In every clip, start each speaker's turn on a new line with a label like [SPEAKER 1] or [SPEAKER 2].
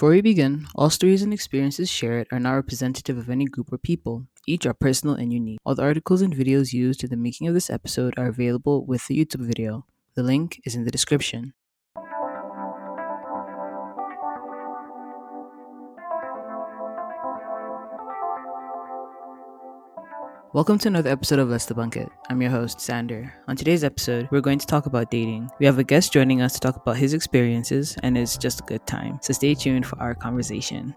[SPEAKER 1] Before we begin, all stories and experiences shared are not representative of any group or people. Each are personal and unique. All the articles and videos used in the making of this episode are available with the YouTube video. The link is in the description. Welcome to another episode of Let's Debunk It. I'm your host, Sander. On today's episode, we're going to talk about dating. We have a guest joining us to talk about his experiences, and it's just a good time. So stay tuned for our conversation.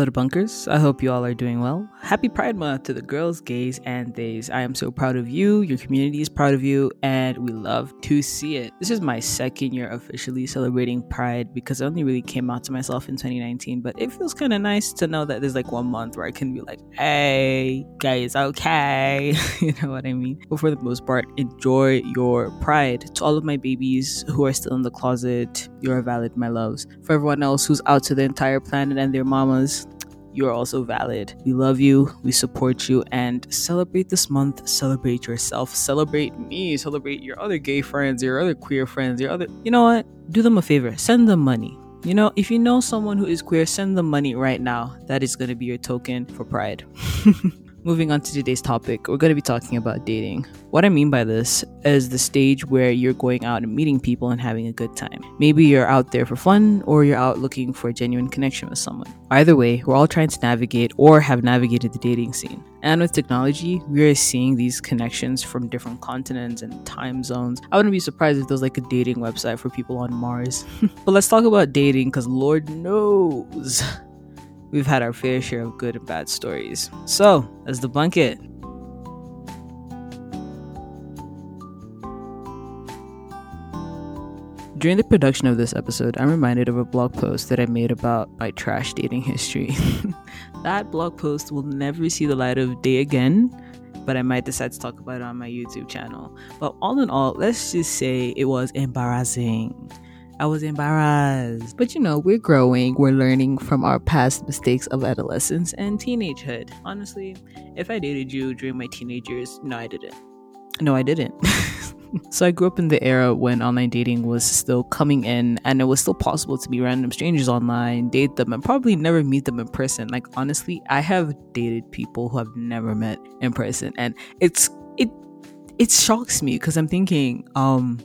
[SPEAKER 1] Hello, bunkers. I hope you all are doing well. Happy Pride Month to the girls, gays, and theys. I am so proud of you. Your community is proud of you, and we love to see it. This is my second year officially celebrating Pride because I only really came out to myself in 2019, but it feels kind of nice to know that there's like one month where I can be like, hey, guys, okay. you know what I mean? But for the most part, enjoy your Pride. To all of my babies who are still in the closet, you're valid, my loves. For everyone else who's out to the entire planet and their mamas, you are also valid. We love you, we support you, and celebrate this month. Celebrate yourself, celebrate me, celebrate your other gay friends, your other queer friends, your other. You know what? Do them a favor, send them money. You know, if you know someone who is queer, send them money right now. That is going to be your token for pride. Moving on to today's topic, we're going to be talking about dating. What I mean by this is the stage where you're going out and meeting people and having a good time. Maybe you're out there for fun or you're out looking for a genuine connection with someone. Either way, we're all trying to navigate or have navigated the dating scene. And with technology, we are seeing these connections from different continents and time zones. I wouldn't be surprised if there's like a dating website for people on Mars. but let's talk about dating because Lord knows we've had our fair share of good and bad stories. So, let's debunk it. During the production of this episode, I'm reminded of a blog post that I made about my trash dating history. that blog post will never see the light of day again, but I might decide to talk about it on my YouTube channel. But all in all, let's just say it was embarrassing. I was embarrassed. But you know, we're growing, we're learning from our past mistakes of adolescence and teenagehood. Honestly, if I dated you during my teenage years, no, I didn't. No, I didn't. so I grew up in the era when online dating was still coming in and it was still possible to be random strangers online, date them, and probably never meet them in person. Like honestly, I have dated people who I've never met in person and it's it it shocks me because I'm thinking, um,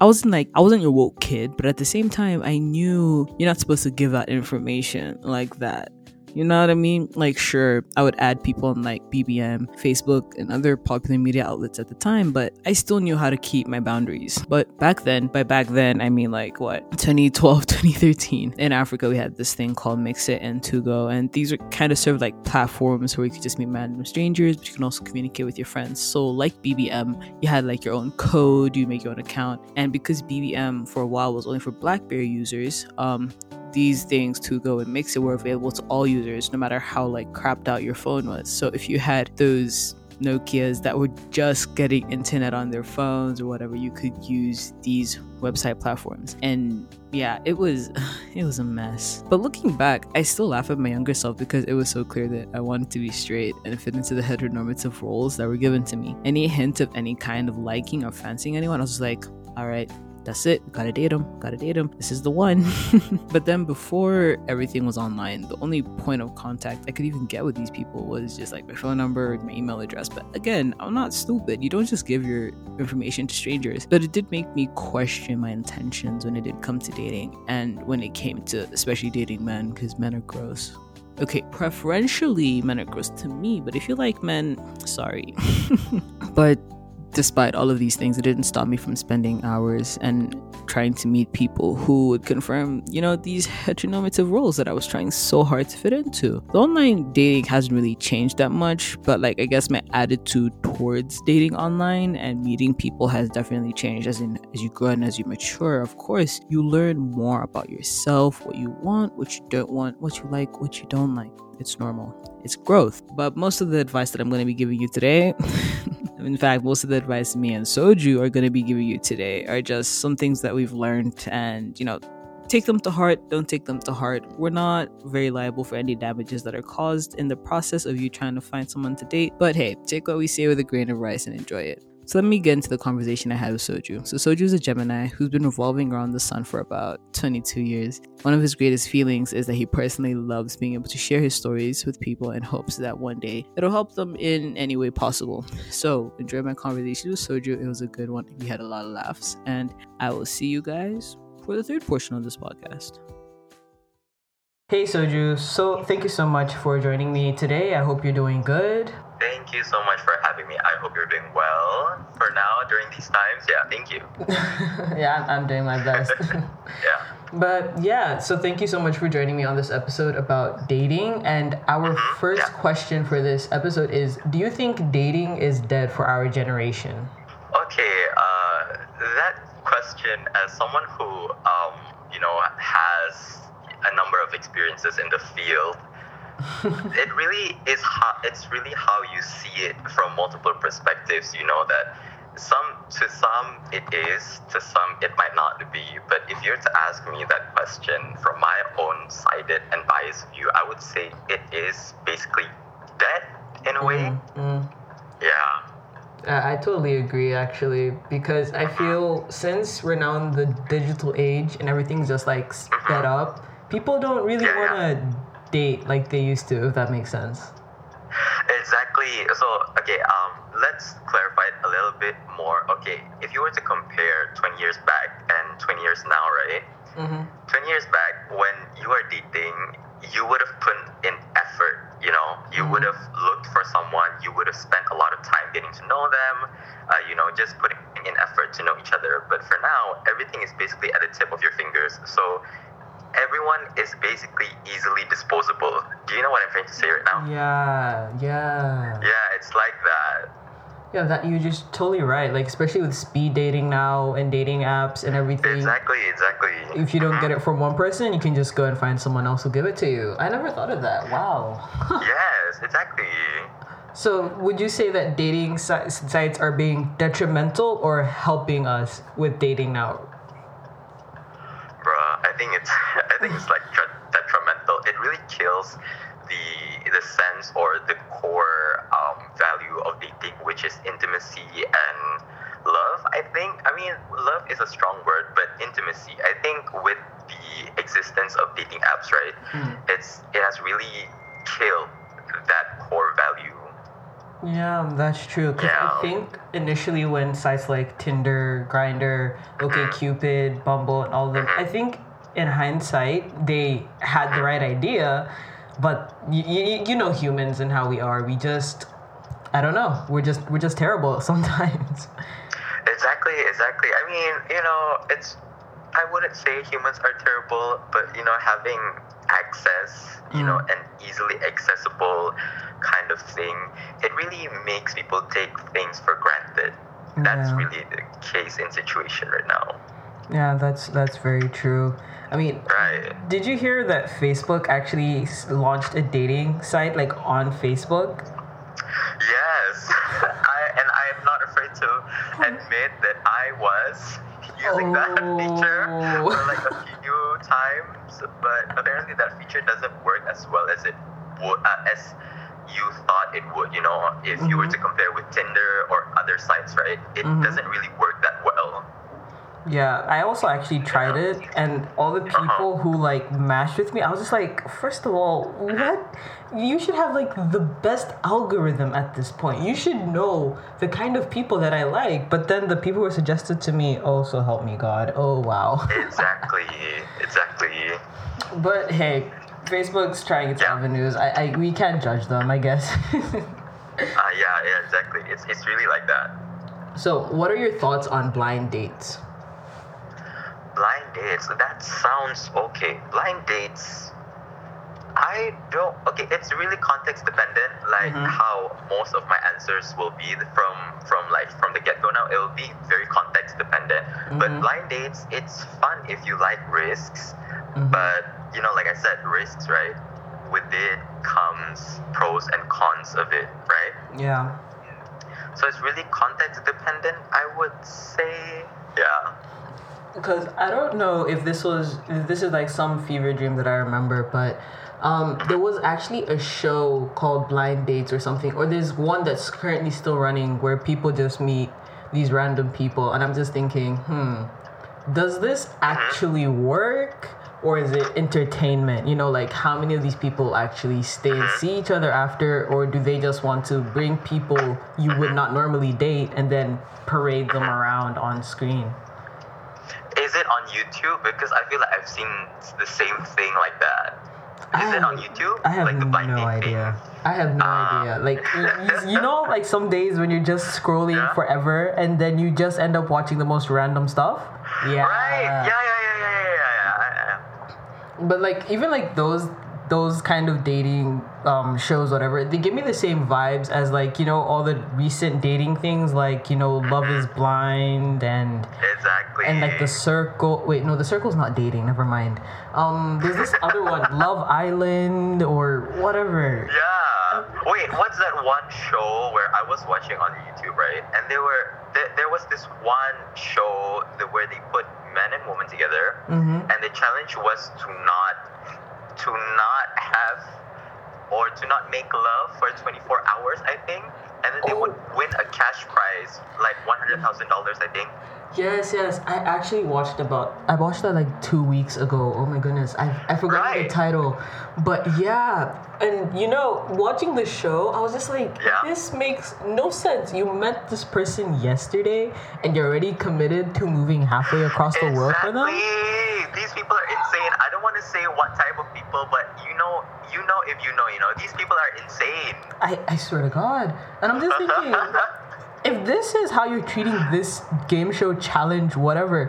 [SPEAKER 1] I wasn't like I wasn't your woke kid, but at the same time, I knew you're not supposed to give out information like that. You know what I mean? Like, sure, I would add people on like BBM, Facebook, and other popular media outlets at the time, but I still knew how to keep my boundaries. But back then, by back then, I mean like what, 2012, 2013, in Africa, we had this thing called Mxit and 2go, and these are kind of served like platforms where you could just meet random strangers, but you can also communicate with your friends. So, like BBM, you had like your own code, you make your own account, and because BBM for a while was only for BlackBerry users, um, these things 2go and Mxit were available to all users no matter how like crapped out your phone was so if you had those Nokias that were just getting internet on their phones or whatever, you could use these website platforms. And yeah, it was it was a mess. But looking back, I still laugh at my younger self because it was so clear that I wanted to be straight and fit into the heteronormative roles that were given to me. Any hint of any kind of liking or fancying anyone, I was like, all right, that's it. Gotta date him. Gotta date him. This is the one. but then before everything was online, the only point of contact I could even get with these people was just like my phone number, my email address. But again, I'm not stupid. You don't just give your information to strangers. But it did make me question my intentions when it did come to dating and when it came to especially dating men because men are gross okay, preferentially men are gross to me, but if you like men, sorry. but despite all of these things, it didn't stop me from spending hours and trying to meet people who would confirm, you know, these heteronormative roles that I was trying so hard to fit into. The online dating hasn't really changed that much, but like I guess my attitude towards dating online and meeting people has definitely changed as in as you grow and as you mature, of course, you learn more about yourself, what you want, what you don't want, what you like, what you don't like. It's normal. It's growth. But most of the advice that I'm going to be giving you today in fact, most of the advice me and Soju are going to be giving you today are just some things that we've learned and, you know, take them to heart, don't take them to heart. We're not very liable for any damages that are caused in the process of you trying to find someone to date. But hey, take what we say with a grain of rice and enjoy it. So let me get into the conversation I had with Soju. So Soju is a Gemini who's been revolving around the sun for about 22 years. One of his greatest feelings is that he personally loves being able to share his stories with people in hopes that one day it'll help them in any way possible. So enjoy my conversation with Soju. It was a good one. We had a lot of laughs. And I will see you guys for the third portion of this podcast. Hey Soju, so thank you so much for joining me today. I hope you're doing good.
[SPEAKER 2] Thank you so much for having me. I hope you're doing well for now during these times. Yeah, thank you.
[SPEAKER 1] yeah, I'm, doing my best.
[SPEAKER 2] yeah.
[SPEAKER 1] But yeah, so thank you so much for joining me on this episode about dating. And our
[SPEAKER 2] Mhm,
[SPEAKER 1] first
[SPEAKER 2] yeah.
[SPEAKER 1] question for this episode is Do you think dating is dead for our generation?
[SPEAKER 2] Okay, uh, that question, as someone who, um, you know, has a number of experiences in the field, it really is how it's really how you see it from multiple perspectives. You know that some to some it is, to some it might not be. But if you're to ask me that question from my own sided and biased view, I would say it is basically dead in a way.
[SPEAKER 1] Mm,
[SPEAKER 2] Yeah.
[SPEAKER 1] I I totally agree, actually, because I feel since we're now in the digital age and everything's just like sped up, people don't really
[SPEAKER 2] Yeah,
[SPEAKER 1] want
[SPEAKER 2] yeah.
[SPEAKER 1] to date like they used to, if that makes sense.
[SPEAKER 2] Exactly. So, okay, um, let's clarify it a little bit more. Okay, if you were to compare 20 years back and 20 years now, right?
[SPEAKER 1] Mm-hmm.
[SPEAKER 2] 20 years back, when you were dating, you would have put in effort. You know, you would have looked for someone. You would have spent a lot of time getting to know them. Uh, you know, just putting in effort to know each other. But for now, everything is basically at the tip of your fingers. So everyone is basically easily disposable. Do you know what I'm trying to say right now?
[SPEAKER 1] Yeah, yeah.
[SPEAKER 2] Yeah, it's like that.
[SPEAKER 1] Yeah, that you're just totally right. Like especially with speed dating now and dating apps and everything.
[SPEAKER 2] Exactly, exactly.
[SPEAKER 1] If you don't get mm-hmm. it from one person, you can just go and find someone else who'll give it to you. I never thought of that. Wow.
[SPEAKER 2] Yes, exactly.
[SPEAKER 1] so, would you say that dating si- sites are being detrimental or helping us with dating now?
[SPEAKER 2] Bruh, I think it's I think it's like detrimental. It really kills the the sense or the core um, value of dating, which is intimacy and love. I think. I mean, love is a strong word, but intimacy. I think with the existence of dating apps, right? Hmm. It's it has really killed that core value.
[SPEAKER 1] Yeah, that's true. 'Cause
[SPEAKER 2] Yeah.
[SPEAKER 1] I think initially when sites like Tinder, Grindr, OkCupid, mm-hmm. Bumble, and all of them, I mm-hmm. think in hindsight they had the right idea, but y- y- you know humans and how we are. We just, I don't know. We're just we're just terrible sometimes.
[SPEAKER 2] Exactly, exactly. I mean, you know, it's. I wouldn't say humans are terrible, but you know, having access, you know, mm. an easily accessible kind of thing, it really makes people take things for granted. That's really the case in situation right now.
[SPEAKER 1] Yeah, that's that's very true. I mean,
[SPEAKER 2] Right.
[SPEAKER 1] did you hear that Facebook actually launched a dating site like on Facebook?
[SPEAKER 2] Yes. I and I am not afraid to admit that I was using that feature
[SPEAKER 1] Oh.
[SPEAKER 2] for like a few times, but apparently that feature doesn't work as well as it would uh, as you thought it would. You know, if you were
[SPEAKER 1] Mm-hmm.
[SPEAKER 2] to compare with Tinder or other sites, right? It doesn't really work that well.
[SPEAKER 1] Yeah, I also actually tried it, and all the people who like matched with me, I was just like, first of all, what? You should have like the best algorithm at this point. You should know the kind of people that I like. But then the people who were suggested to me, also so help me God. Oh, wow.
[SPEAKER 2] Exactly. exactly.
[SPEAKER 1] but hey, Facebook's trying its
[SPEAKER 2] Yeah.
[SPEAKER 1] avenues. I, I we can't judge them, I guess.
[SPEAKER 2] Uh, yeah, yeah, exactly. It's it's really like that.
[SPEAKER 1] so, what are your thoughts on blind dates?
[SPEAKER 2] Blind dates. That sounds okay. Blind dates. I don't. Okay, it's really context dependent. Like
[SPEAKER 1] Mhm.
[SPEAKER 2] how most of my answers will be from from like from the get go. Now it will be very context dependent. But
[SPEAKER 1] Mhm.
[SPEAKER 2] blind dates, it's fun if you like risks.
[SPEAKER 1] Mhm.
[SPEAKER 2] But you know, like I said, risks, right? With it comes pros and cons of it, right?
[SPEAKER 1] Yeah.
[SPEAKER 2] So it's really context dependent, I would say. Yeah.
[SPEAKER 1] Because I don't know if this was if this is like some fever dream that I remember, but um, there was actually a show called Blind Dates or something, or there's one that's currently still running where people just meet these random people, and I'm just thinking, hmm, does this actually work? Or is it entertainment? You know, like how many of these people actually stay and see each other after, or do they just want to bring people you would not normally date and then parade them around on screen?
[SPEAKER 2] Is it on YouTube? Because I feel like I've seen the same thing like that. Is it on YouTube?
[SPEAKER 1] I have
[SPEAKER 2] like the
[SPEAKER 1] no
[SPEAKER 2] date thing?
[SPEAKER 1] idea. I have no
[SPEAKER 2] Ah.
[SPEAKER 1] idea. Like you, you know, like some days when you're just scrolling
[SPEAKER 2] Yeah.
[SPEAKER 1] forever and then you just end up watching the most random stuff. Yeah.
[SPEAKER 2] Right. Yeah, yeah, yeah, yeah, yeah, yeah.
[SPEAKER 1] But like even like those those kind of dating um, shows, whatever, they give me the same vibes as like you know all the recent dating things, like you know Love Is Blind and
[SPEAKER 2] Exactly.
[SPEAKER 1] and like the Circle. Wait, no, the Circle's not dating. Never mind. Um, there's this other one, Love Island or whatever.
[SPEAKER 2] Yeah. Wait, what's that one show where I was watching on YouTube, right? And they were there, there was this one show that where they put men and women together,
[SPEAKER 1] Mm-hmm.
[SPEAKER 2] and the challenge was to not to not have or to not make love for 24 hours, I think. And then they would
[SPEAKER 1] Oh.
[SPEAKER 2] win a cash prize, like $100,000, I think.
[SPEAKER 1] Yes, yes. I actually watched about. I watched that like two weeks ago. Oh my goodness, I I forgot the title, but yeah. And you know, watching the show, I was just like,
[SPEAKER 2] Yeah.
[SPEAKER 1] this makes no sense. You met this person yesterday, and you're already committed to moving halfway across the world for them.
[SPEAKER 2] These people are insane. I don't want to say what type of people, but you know, you know if you know, you know. These people are insane.
[SPEAKER 1] I I swear to God, and I'm just thinking. if this is how you're treating this game show challenge whatever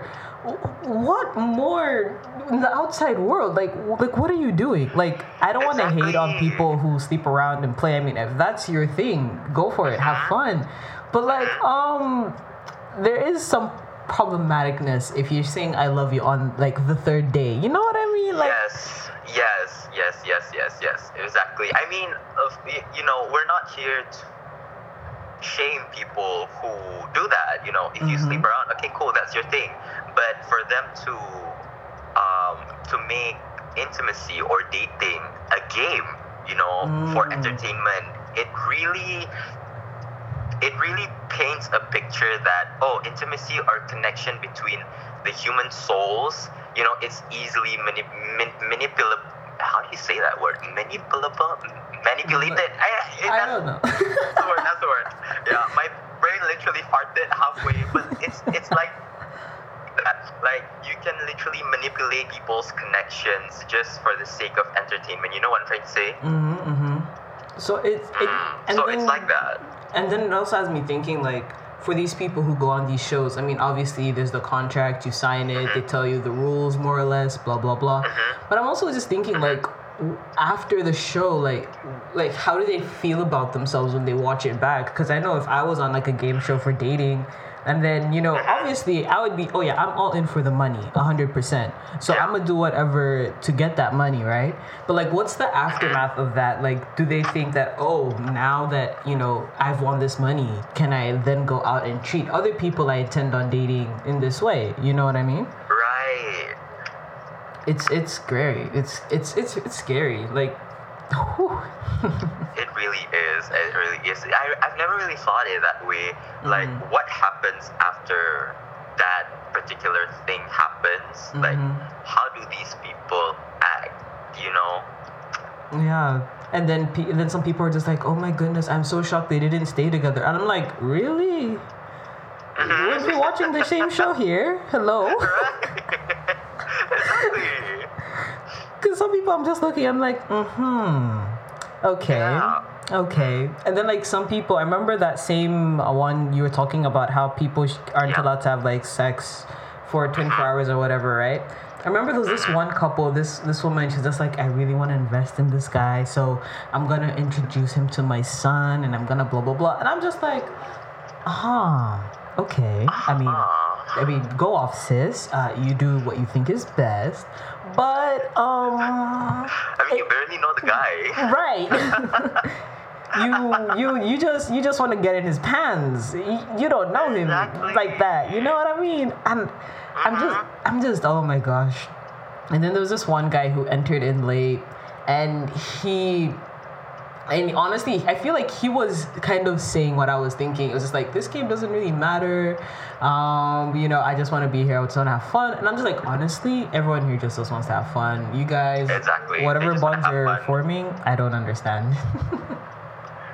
[SPEAKER 1] what more in the outside world like like what are you doing like i don't want to hate on people who sleep around and play i mean if that's your thing go for it have fun but like um there is some problematicness if you're saying i love you on like the third day you know what i mean like
[SPEAKER 2] yes, yes, yes, yes, yes, yes. Exactly. I mean, of you know, we're not here to shame people who do that. You know, if you sleep around, okay, cool, that's your thing. But for them to um, to make intimacy or dating a game, you know, for
[SPEAKER 1] Mm.
[SPEAKER 2] entertainment, it really it really paints a picture that oh intimacy or connection between the human souls you know it's easily mani- man- manipulable how do you say that word? Manipulable? Manipulated? I,
[SPEAKER 1] i
[SPEAKER 2] that's,
[SPEAKER 1] don't know.
[SPEAKER 2] that's the word that's the word. Yeah my brain literally farted halfway but it's it's like that. Like you can literally manipulate people's connections just for the sake of entertainment. You know what i'm trying to say?
[SPEAKER 1] Mm-hmm, mm-hmm. so it's it, and
[SPEAKER 2] so
[SPEAKER 1] then,
[SPEAKER 2] it's like that
[SPEAKER 1] And then it also has me thinking like for these people who go on these shows, I mean obviously there's the contract, you sign it, they mm-hmm. tell you the rules more or less, blah blah blah. Mm-hmm. But I'm also just thinking mm-hmm. like after the show like like how do they feel about themselves when they watch it back? Because i know if i was on like a game show for dating and then you know obviously i would be oh yeah i'm all in for the money 100% so i'm gonna do whatever to get that money right? But like what's the aftermath of that? Like do they think that oh now that you know i've won this money can i then go out and treat other people i intend on dating in this way? You know what i mean?
[SPEAKER 2] Right.
[SPEAKER 1] It's it's scary. It's it's it's it's scary. Like.
[SPEAKER 2] It really is. It really is. I, I've never really thought it that way. Like,
[SPEAKER 1] Mm-hmm.
[SPEAKER 2] what happens after that particular thing happens? Like,
[SPEAKER 1] Mhm.
[SPEAKER 2] how do these people act? You know?
[SPEAKER 1] Yeah. And then pe- and then some people are just like, "Oh my goodness, I'm so shocked they didn't stay together." And I'm like, "Really? Weren't we watching the same show here? Hello?" Right.
[SPEAKER 2] exactly.
[SPEAKER 1] Because some people I'm just looking, I'm like, "Mm-hmm. Okay.
[SPEAKER 2] Yeah.
[SPEAKER 1] Okay." And then like some people, I remember that same uh, one you were talking about how people aren't
[SPEAKER 2] Yeah.
[SPEAKER 1] allowed to have like sex for 24 hours or whatever, right? I remember there was this one couple, this this woman, she's just like, I really want to invest in this guy, so I'm gonna introduce him to my son, and I'm gonna blah blah blah, and I'm just like, ah, okay. I mean, I mean, go off, sis. Uh, you do what you think is best, but um,
[SPEAKER 2] I mean, you barely know the guy.
[SPEAKER 1] right. you you you just you just want to get in his pants. You, you don't know him
[SPEAKER 2] Exactly.
[SPEAKER 1] like that. You know what I mean? And I'm just I'm just oh my gosh. And then there was this one guy who entered in late, and he. And honestly, I feel like he was kind of saying what I was thinking. It was just like this game doesn't really matter. Um, you know, I just want to be here. I just want to have fun. And I'm just like, honestly, everyone here just, just wants to have fun. You guys,
[SPEAKER 2] Exactly.
[SPEAKER 1] Whatever bonds you're
[SPEAKER 2] fun.
[SPEAKER 1] forming, I don't understand.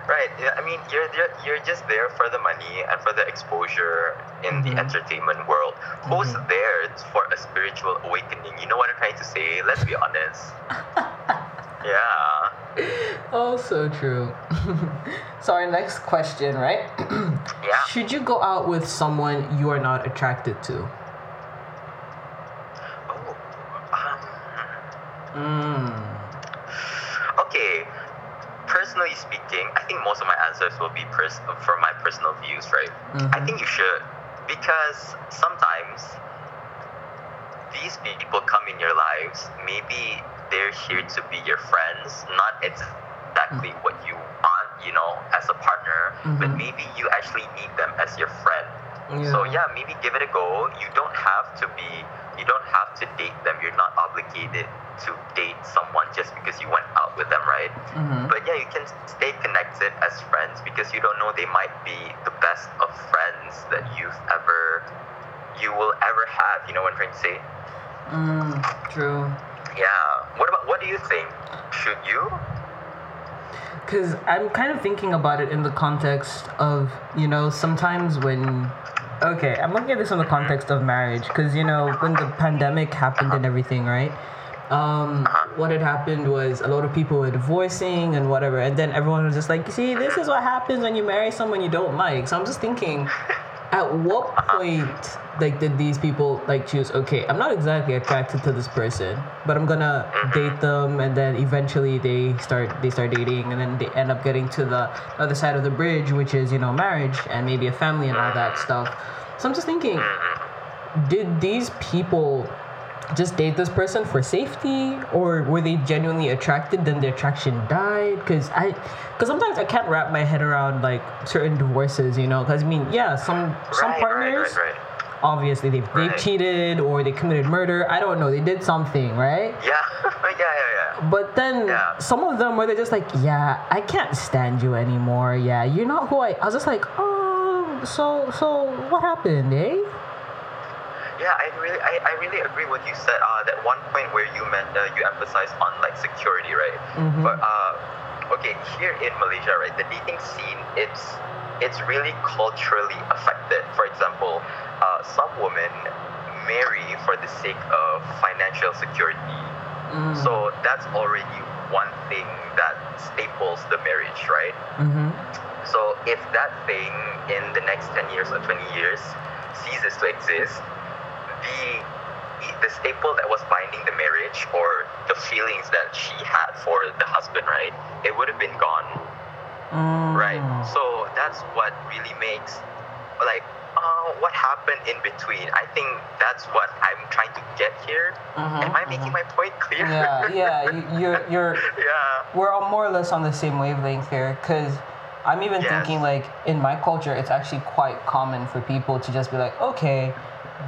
[SPEAKER 2] Right. Yeah, I mean, you're, you're you're just there for the money and for the exposure in the entertainment world. Who's there for a spiritual awakening? You know what I'm trying to say? Let's be honest. yeah.
[SPEAKER 1] oh, so true. so our next question, right?
[SPEAKER 2] Yeah.
[SPEAKER 1] Should you go out with someone you are not attracted to?
[SPEAKER 2] Oh. Um,
[SPEAKER 1] Mm.
[SPEAKER 2] okay. Personally speaking, I think most of my answers will be pers- from my personal views, right? Hmm. I think you should because sometimes these people come in your lives. Maybe they're here to be your friends, not exactly what you want, you know, as a partner, but
[SPEAKER 1] Mhm.
[SPEAKER 2] maybe you actually need them as your friend. So yeah, maybe give it a go. You don't have to be you don't have to date them. You're not obligated to date someone just because you went out with them, right?
[SPEAKER 1] Mhm.
[SPEAKER 2] But yeah, you can stay connected as friends because you don't know they might be the best of friends that you've ever you will ever have. You know what I'm trying to say?
[SPEAKER 1] Mm, true.
[SPEAKER 2] Yeah. What about what do you think? Should you?
[SPEAKER 1] Because I'm kind of thinking about it in the context of, you know, sometimes when. Okay, I'm looking at this in the mm-hmm. context of marriage. Because, you know, when the pandemic happened and everything, right? Um, uh-huh. what had happened was a lot of people were divorcing and whatever. And then everyone was just like, see, this is what happens when you marry someone you don't like. So I'm just thinking, at what uh-huh. point like did these people like choose okay i'm not exactly attracted to this person but i'm gonna mm-hmm. date them and then eventually they start they start dating and then they end up getting to the other side of the bridge which is you know marriage and maybe a family and all that mm-hmm. stuff. So i'm just thinking mm-hmm. did these people just date this person for safety or were they genuinely attracted then the attraction died? Because i because sometimes i can't wrap my head around like certain divorces you know? Because i mean yeah some some
[SPEAKER 2] right,
[SPEAKER 1] partners
[SPEAKER 2] right, right, right.
[SPEAKER 1] Obviously they've, they've cheated or they committed murder i don't know they did something right
[SPEAKER 2] Yeah, yeah, yeah, yeah.
[SPEAKER 1] but then
[SPEAKER 2] Yeah.
[SPEAKER 1] some of them where they're just like yeah i can't stand you anymore yeah you're not who i i was just like oh so so what happened eh
[SPEAKER 2] Yeah, I really, I, I really agree with you said. Uh, that one point where you meant uh, you emphasized on like security, right?
[SPEAKER 1] Mhm.
[SPEAKER 2] But uh, okay, here in Malaysia, right, the dating scene, it's it's really culturally affected. For example, uh, some women marry for the sake of financial security.
[SPEAKER 1] Mm.
[SPEAKER 2] So that's already one thing that staples the marriage, right?
[SPEAKER 1] mm-hmm.
[SPEAKER 2] So if that thing in the next 10 years or 20 years ceases to exist, the the staple that was binding the marriage or the feelings that she had for the husband, right? It would have been gone,
[SPEAKER 1] Mm.
[SPEAKER 2] right? So that's what really makes like uh, what happened in between. I think that's what I'm trying to get here.
[SPEAKER 1] Mhm,
[SPEAKER 2] Am I making my point clear?
[SPEAKER 1] yeah yeah you, you're you're
[SPEAKER 2] yeah.
[SPEAKER 1] we're all more or less on the same wavelength here because i'm even
[SPEAKER 2] Yes.
[SPEAKER 1] thinking like in my culture it's actually quite common for people to just be like okay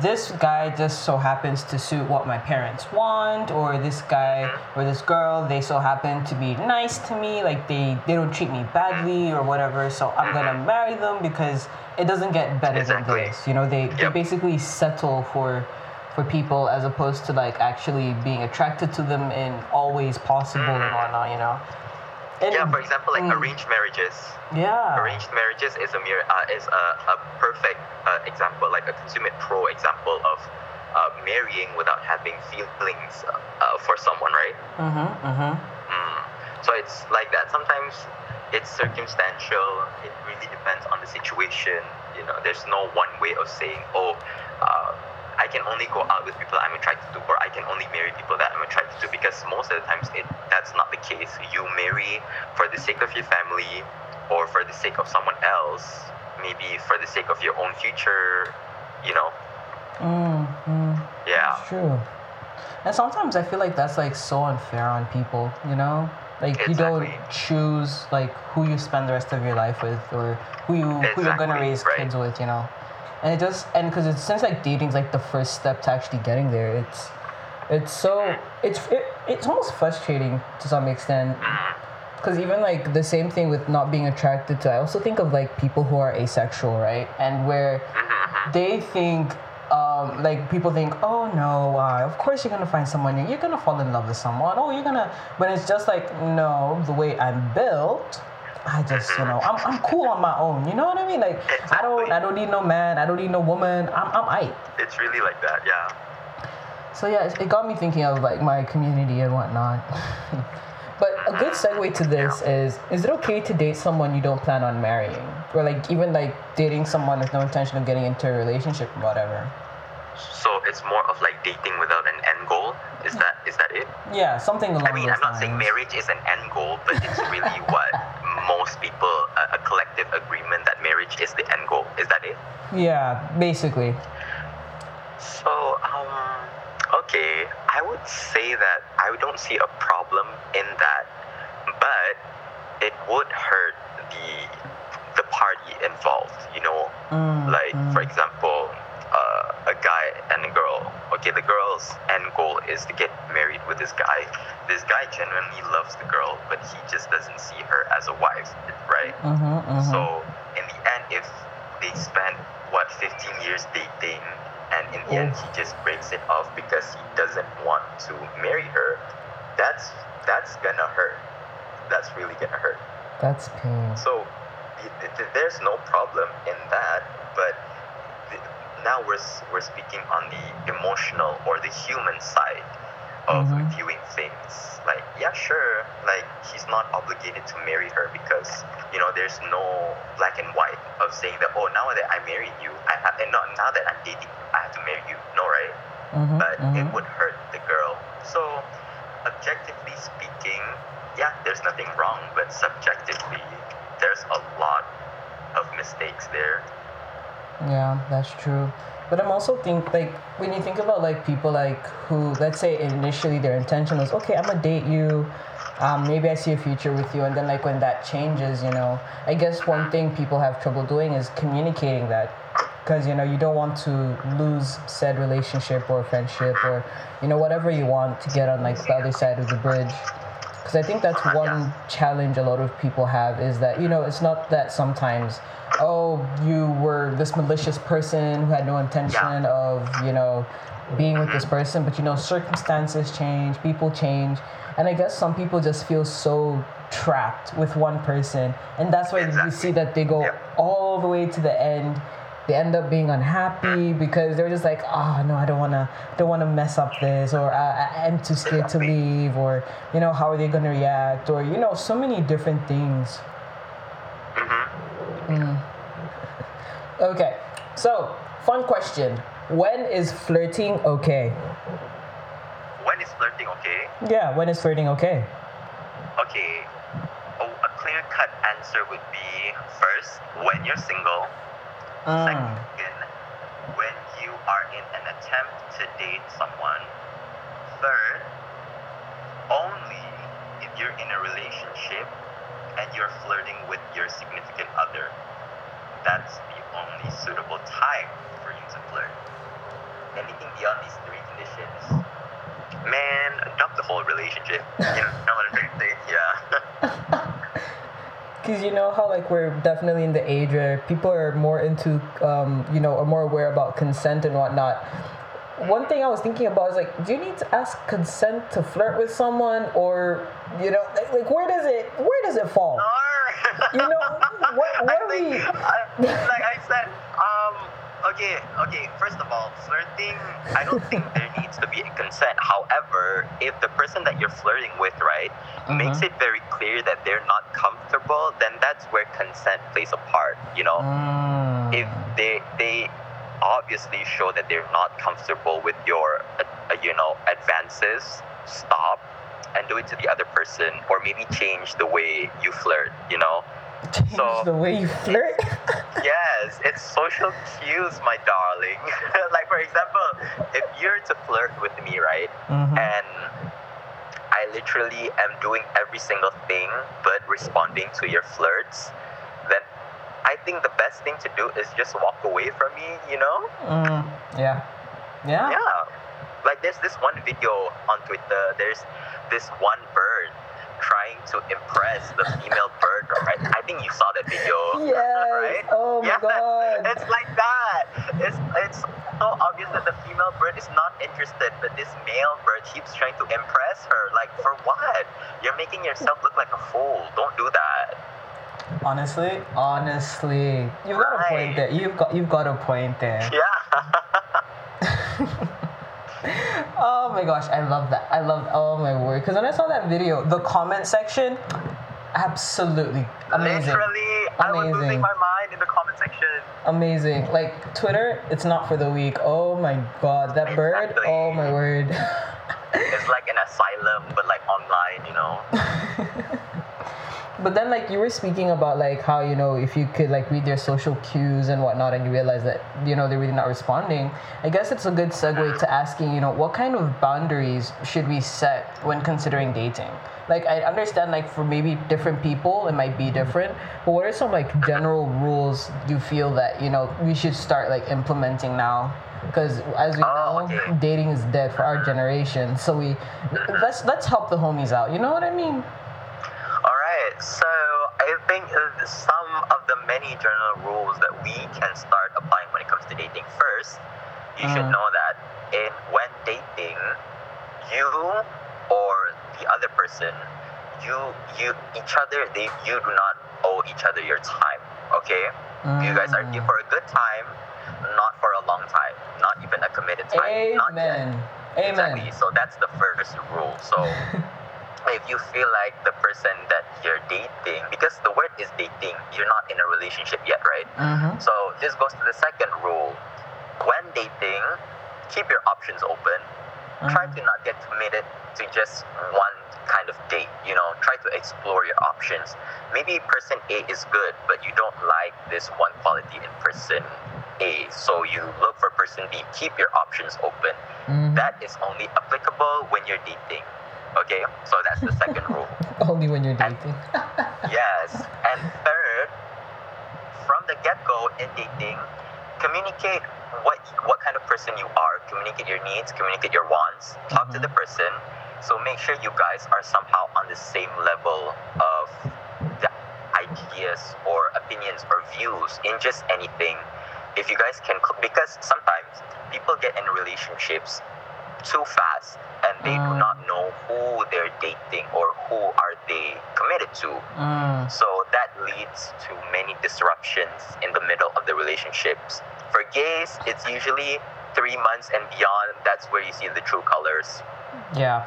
[SPEAKER 1] this guy just so happens to suit what my parents want or this guy or this girl they so happen to be nice to me like they they don't treat me badly or whatever so i'm gonna mm-hmm. marry them because it doesn't get better
[SPEAKER 2] Exactly.
[SPEAKER 1] than this you know they, they basically settle for for people as opposed to like actually being attracted to them in all ways possible and mm-hmm. whatnot, you know. And,
[SPEAKER 2] Yeah, for example, like
[SPEAKER 1] Mm.
[SPEAKER 2] arranged marriages.
[SPEAKER 1] yeah,
[SPEAKER 2] arranged marriages is a mere uh, is a, a perfect uh, example, like a consummate pro example of uh, marrying without having feelings uh, uh, for someone, right?
[SPEAKER 1] Mm-hmm, mm-hmm.
[SPEAKER 2] Mm. So it's like that. Sometimes it's circumstantial. It really depends on the situation. You know, there's no one way of saying, oh, uh, I can only go out with people I'm attracted to, or I can only marry people that I'm attracted to. Because most of the times, it that's not the case. You marry for the sake of your family, or for the sake of someone else. Maybe for the sake of your own future. You know.
[SPEAKER 1] Mm-hmm.
[SPEAKER 2] Yeah.
[SPEAKER 1] It's true. And sometimes I feel like that's like so unfair on people, you know? Like you don't choose like who you spend the rest of your life with or who you who you're gonna raise
[SPEAKER 2] right.
[SPEAKER 1] kids with, you know. And it just and because it seems like dating's like the first step to actually getting there. It's it's so it's it, it's almost frustrating to some extent. Because even like the same thing with not being attracted to, I also think of like people who are asexual, right? And where they think, um, like people think, oh no, uh, of course you're gonna find someone. You're gonna fall in love with someone. Oh, you're gonna. But it's just like no, the way I'm built. I just, you know, I'm, I'm cool on my own. You know what I mean? Like, I don't, I don't need no man. I don't need no woman. I'm, I'm I.
[SPEAKER 2] It's really like that, yeah.
[SPEAKER 1] So yeah, it- it got me thinking of like my community and whatnot. but a good segue to this is: Is it okay to date someone you don't plan on marrying, or like even like dating someone with no intention of getting into a relationship or whatever?
[SPEAKER 2] So it's more of like dating without an end goal. Is that is that it?
[SPEAKER 1] Yeah, something along
[SPEAKER 2] I mean, I'm not saying marriage is an end goal, but it's really what most people, a, a collective agreement that marriage is the end goal. Is that it?
[SPEAKER 1] Yeah, basically.
[SPEAKER 2] So, um, okay, I would say that I don't see a problem in that, but it would hurt the the party involved. You know,
[SPEAKER 1] Mm,
[SPEAKER 2] like for example, uh, a guy and a girl. Okay, the girl's end goal is to get married with this guy. This guy genuinely loves the girl, but he just doesn't see her as a wife, right?
[SPEAKER 1] Mm-hmm, mm-hmm.
[SPEAKER 2] So in the end, if they spend what 15 years dating, and in the end
[SPEAKER 1] Oof.
[SPEAKER 2] he just breaks it off because he doesn't want to marry her, that's that's gonna hurt. That's really gonna hurt.
[SPEAKER 1] That's pain.
[SPEAKER 2] So th- th- th- there's no problem in that, but now we're we're speaking on the emotional or the human side of
[SPEAKER 1] Mhm.
[SPEAKER 2] viewing things. Like, yeah, sure, like he's not obligated to marry her because you know there's no black and white of saying that oh now that I married you, I have and not now that I'm dating you, I have to marry you. No, right?
[SPEAKER 1] Mm-hmm,
[SPEAKER 2] but it
[SPEAKER 1] mm-hmm.
[SPEAKER 2] would hurt the girl. So, objectively speaking, yeah, there's nothing wrong, but subjectively, there's a lot of mistakes there.
[SPEAKER 1] Yeah, that's true. But I'm also think like when you think about like people like who let's say initially their intention was okay, I'm gonna date you, um, maybe I see a future with you, and then like when that changes, you know, I guess one thing people have trouble doing is communicating that, because you know you don't want to lose said relationship or friendship or you know whatever you want to get on like the other side of the bridge. Because I think that's one challenge a lot of people have is that, you know, it's not that sometimes, oh, you were this malicious person who had no intention of, you know, being with this person, but, you know, circumstances change, people change. And I guess some people just feel so trapped with one person. And that's why you see that they go
[SPEAKER 2] Yeah.
[SPEAKER 1] all the way to the end they end up being unhappy mm. because they're just like, oh no, I don't wanna, don't wanna mess up this, or I, I- I'm too scared to leave, or you know, how are they gonna react, or you know, so many different things. Mm-hmm. Mm. Okay, so fun question: When is flirting okay?
[SPEAKER 2] When is flirting okay?
[SPEAKER 1] Yeah, when is flirting okay?
[SPEAKER 2] Okay, a, a clear cut answer would be first, when you're single.
[SPEAKER 1] Mm.
[SPEAKER 2] Second, when you are in an attempt to date someone. Third, only if you're in a relationship and you're flirting with your significant other. That's the only suitable time for you to flirt. Anything beyond these three conditions, man, dump the whole relationship. You know what I'm trying to say? Yeah.
[SPEAKER 1] Because you know how like we're definitely in the age where people are more into, um, you know, are more aware about consent and whatnot. One thing I was thinking about is like, do you need to ask consent to flirt with someone, or you know, like, like where does it where does it fall? You know, what- what
[SPEAKER 2] I
[SPEAKER 1] are
[SPEAKER 2] think,
[SPEAKER 1] we-
[SPEAKER 2] I- like okay, okay. First of all, flirting. I don't think there needs to be a consent. However, if the person that you're flirting with, right, makes it very clear that they're not comfortable, then that's where consent plays a part. You know,
[SPEAKER 1] Mm.
[SPEAKER 2] if they they obviously show that they're not comfortable with your uh, uh, you know advances stop and do it to the other person or maybe change the way you flirt you know
[SPEAKER 1] Change
[SPEAKER 2] so-
[SPEAKER 1] the way you flirt.
[SPEAKER 2] yes it's social cues my darling like for example if you're to flirt with me right
[SPEAKER 1] Mhm.
[SPEAKER 2] and I I literally am doing every single thing but responding to your flirts, then I think the best thing to do is just walk away from me, you know?
[SPEAKER 1] Mm, yeah. Yeah.
[SPEAKER 2] Yeah. Like there's this one video on Twitter, there's this one bird trying to impress the female bird, right? I think you saw that video.
[SPEAKER 1] Yes.
[SPEAKER 2] Right?
[SPEAKER 1] Oh my
[SPEAKER 2] Yeah.
[SPEAKER 1] god.
[SPEAKER 2] It's like that. It's it's so obvious that the female bird is not interested, but this male bird keeps trying to impress her. Like for what? You're making yourself look like a fool. Don't do that.
[SPEAKER 1] Honestly, honestly, you've got a point there. You've got you've got a point there.
[SPEAKER 2] Yeah.
[SPEAKER 1] Oh my gosh, I love that. I love. Oh my word! Because when I saw that video, the comment section, absolutely amazing,
[SPEAKER 2] Literally, amazing. I was losing my mind in the comment section.
[SPEAKER 1] amazing. Like Twitter, it's not for the weak. Oh my god, that bird. Oh my word.
[SPEAKER 2] It's like an asylum, but like online, you know.
[SPEAKER 1] But then, like you were speaking about, like how you know if you could like read their social cues and whatnot, and you realize that you know they're really not responding. I guess it's a good segue to asking, you know, what kind of boundaries should we set when considering dating? Like I understand, like for maybe different people, it might be different. But what are some like general rules you feel that you know we should start like implementing now? Because as we
[SPEAKER 2] Oh,
[SPEAKER 1] know,
[SPEAKER 2] okay.
[SPEAKER 1] dating is dead for our generation. So we let's let's help the homies out. You know what I mean?
[SPEAKER 2] So I think uh, some of the many general rules that we can start applying when it comes to dating. First, you should
[SPEAKER 1] Mm.
[SPEAKER 2] know that in when dating, you or the other person, you you each other they you do not owe each other your time. Okay, you guys are here
[SPEAKER 1] Mm.
[SPEAKER 2] for a good time, not for a long time, not even a committed time. Not yet.
[SPEAKER 1] Amen.
[SPEAKER 2] Exactly. So that's the first rule. So if you feel like the person that you're dating, because the word is dating, you're not in a relationship yet, right?
[SPEAKER 1] Mm-hmm.
[SPEAKER 2] So this goes to the second rule. When dating, keep your options open. Try to not get committed to just one kind of date. You know, try to explore your options. Maybe person A is good, but you don't like this one quality in person A. So you look for person B. Keep your options open.
[SPEAKER 1] Mhm.
[SPEAKER 2] That is only applicable when you're dating. Okay, so that's the second rule.
[SPEAKER 1] Only when you're dating.
[SPEAKER 2] Yes. And third, from the get go in dating, communicate what what kind of person you are. Communicate your needs. Communicate your wants. Talk to
[SPEAKER 1] Mhm.
[SPEAKER 2] the person. So make sure you guys are somehow on the same level of the ideas or opinions or views in just anything. If you guys can, because sometimes people get in relationships too fast and they do
[SPEAKER 1] Mm.
[SPEAKER 2] not know who they're dating or who are they committed to.
[SPEAKER 1] Mm.
[SPEAKER 2] So that leads to many disruptions in the middle of the relationships. For gays, it's usually three months and beyond. That's where you see the true colors.
[SPEAKER 1] Yeah.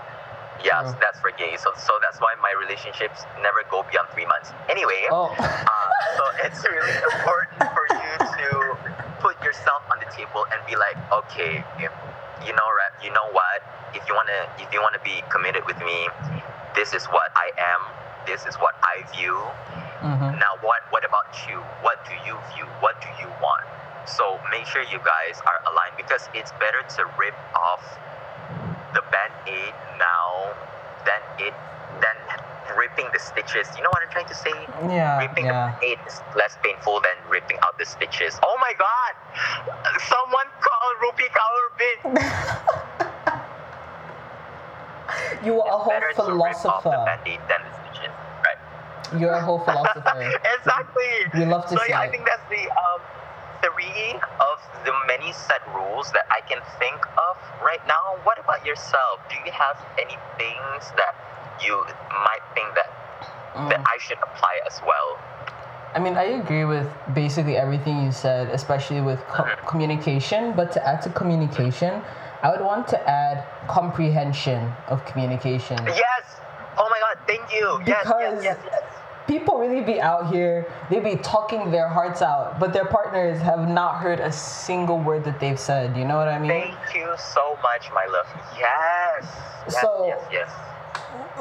[SPEAKER 2] Yes,
[SPEAKER 1] True.
[SPEAKER 2] that's for gays. So, so that's why my relationships never go beyond three months. Anyway,
[SPEAKER 1] Oh.
[SPEAKER 2] uh, so it's really important for you to put yourself on the table and be like, okay, you, know, right, you know what? If you wanna, if you wanna be committed with me, this is what I am. This is what I view.
[SPEAKER 1] Mm-hmm.
[SPEAKER 2] Now, what what about you? What do you view? What do you want? So make sure you guys are aligned because it's better to rip off the band aid now than it than ripping the stitches. You know what I'm trying to say?
[SPEAKER 1] Yeah.
[SPEAKER 2] ripping
[SPEAKER 1] Yeah.
[SPEAKER 2] the band-aid is less painful than ripping out the stitches. Oh my god! Someone call Rupi Kaur bin.
[SPEAKER 1] You are a whole
[SPEAKER 2] Better to rip off the
[SPEAKER 1] philosopher.
[SPEAKER 2] band-aid than the stitches. Right.
[SPEAKER 1] You're a whole philosopher.
[SPEAKER 2] exactly.
[SPEAKER 1] We love to
[SPEAKER 2] so
[SPEAKER 1] see
[SPEAKER 2] yeah, I think that's the um, three of the many set rules that I can think of right now. What about yourself? Do you have any things that you might think that that
[SPEAKER 1] Mm.
[SPEAKER 2] I should apply as well?
[SPEAKER 1] I mean, I agree with basically everything you said, especially with co-
[SPEAKER 2] Mhm.
[SPEAKER 1] communication. But to add to communication, I would want to add comprehension of communication.
[SPEAKER 2] Yes. Oh my God. Thank you. Yes.
[SPEAKER 1] Because-
[SPEAKER 2] Yes. Yes. Yes.
[SPEAKER 1] People really be out here, they be talking their hearts out, but their partners have not heard a single word that they've said. You know what I mean?
[SPEAKER 2] Thank you so much, my love. Yes. Yes.
[SPEAKER 1] So-
[SPEAKER 2] yes. Yes.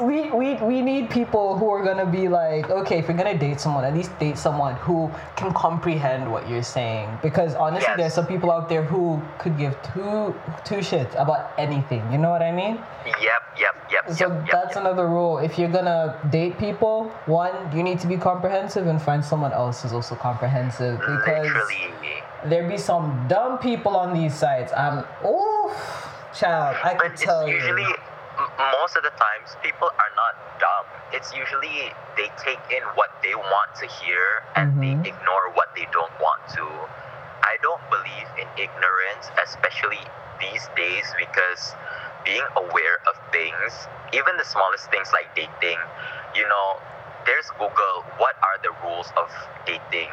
[SPEAKER 1] We, we we need people who are gonna be like, okay, if you're gonna date someone, at least date someone who can comprehend what you're saying. Because honestly,
[SPEAKER 2] Yes.
[SPEAKER 1] there's some people out there who could give two two shits about anything. You know what I mean?
[SPEAKER 2] Yep. Yep. yep.
[SPEAKER 1] So
[SPEAKER 2] yep,
[SPEAKER 1] that's
[SPEAKER 2] yep.
[SPEAKER 1] another rule. If you're gonna date people, one, you need to be comprehensive and find someone else who's also comprehensive because
[SPEAKER 2] Literally.
[SPEAKER 1] there be some dumb people on these sites. I'm oof, child. I
[SPEAKER 2] But
[SPEAKER 1] can tell
[SPEAKER 2] usually
[SPEAKER 1] you.
[SPEAKER 2] Most of the times people are not dumb. It's usually they take in what they want to hear and
[SPEAKER 1] Mhm.
[SPEAKER 2] they ignore what they don't want to. I don't believe in ignorance, especially these days, because being aware of things, even the smallest things like dating, you know, there's Google. What are the rules of dating?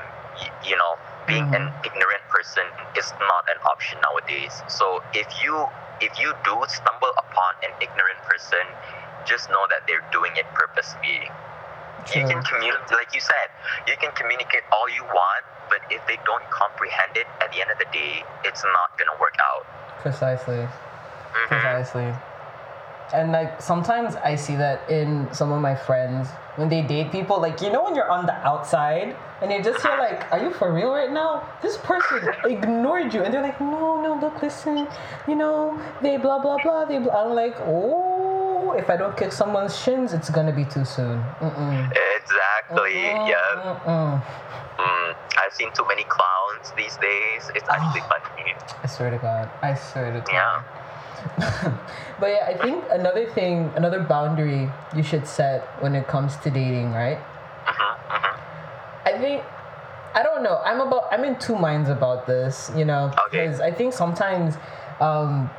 [SPEAKER 2] You know, being an ignorant person is not an option nowadays. So if you if you do stumble upon an ignorant person, just know that they're doing it purposely. You can communicate, like you said, you can communicate all you want, but if they don't comprehend it, at the end of the day, it's not gonna work out.
[SPEAKER 1] Precisely.
[SPEAKER 2] Mhm.
[SPEAKER 1] Precisely. And like sometimes I see that in some of my friends when they date people, like you know when you're on the outside and you just hear like, "Are you for real right now? This person ignored you," and they're like, "No, no, look, listen, you know they blah blah blah." They blah. I'm like, "Oh, if I don't kick someone's shins, it's gonna be too soon." Mm-mm.
[SPEAKER 2] Exactly. Yeah.
[SPEAKER 1] Mm-mm.
[SPEAKER 2] Mm, I've seen too many clowns these days. It's actually funny.
[SPEAKER 1] I swear to God. I swear to God.
[SPEAKER 2] Yeah.
[SPEAKER 1] but yeah, I think another thing, another boundary you should set when it comes to dating, right?
[SPEAKER 2] hmm hmm
[SPEAKER 1] I think I don't know. I'm about I'm in two minds about this, you know,
[SPEAKER 2] Okay.
[SPEAKER 1] because I think sometimes um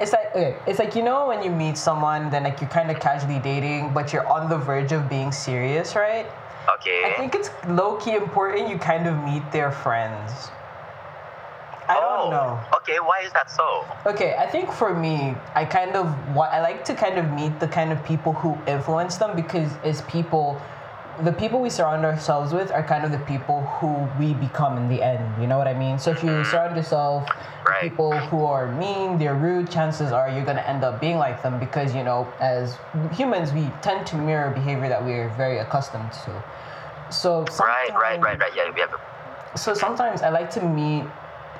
[SPEAKER 1] it's like okay, it's like you know when you meet someone then like you're kind of casually dating but you're on the verge of being serious, right?
[SPEAKER 2] Okay.
[SPEAKER 1] I think it's low key important you kind of meet their friends. I
[SPEAKER 2] oh,
[SPEAKER 1] don't know.
[SPEAKER 2] Okay, why is that so?
[SPEAKER 1] Okay, I think for me, I kind of I like to kind of meet the kind of people who influence them because as people, the people we surround ourselves with are kind of the people who we become in the end. You know what I mean? So if you mm-hmm. surround yourself with
[SPEAKER 2] Right.
[SPEAKER 1] people who are mean, they're rude, chances are you're gonna end up being like them because you know, as humans, we tend to mirror behavior that we're very accustomed to. So
[SPEAKER 2] Right, right, right, right. Yeah, we have. A,
[SPEAKER 1] so sometimes I like to meet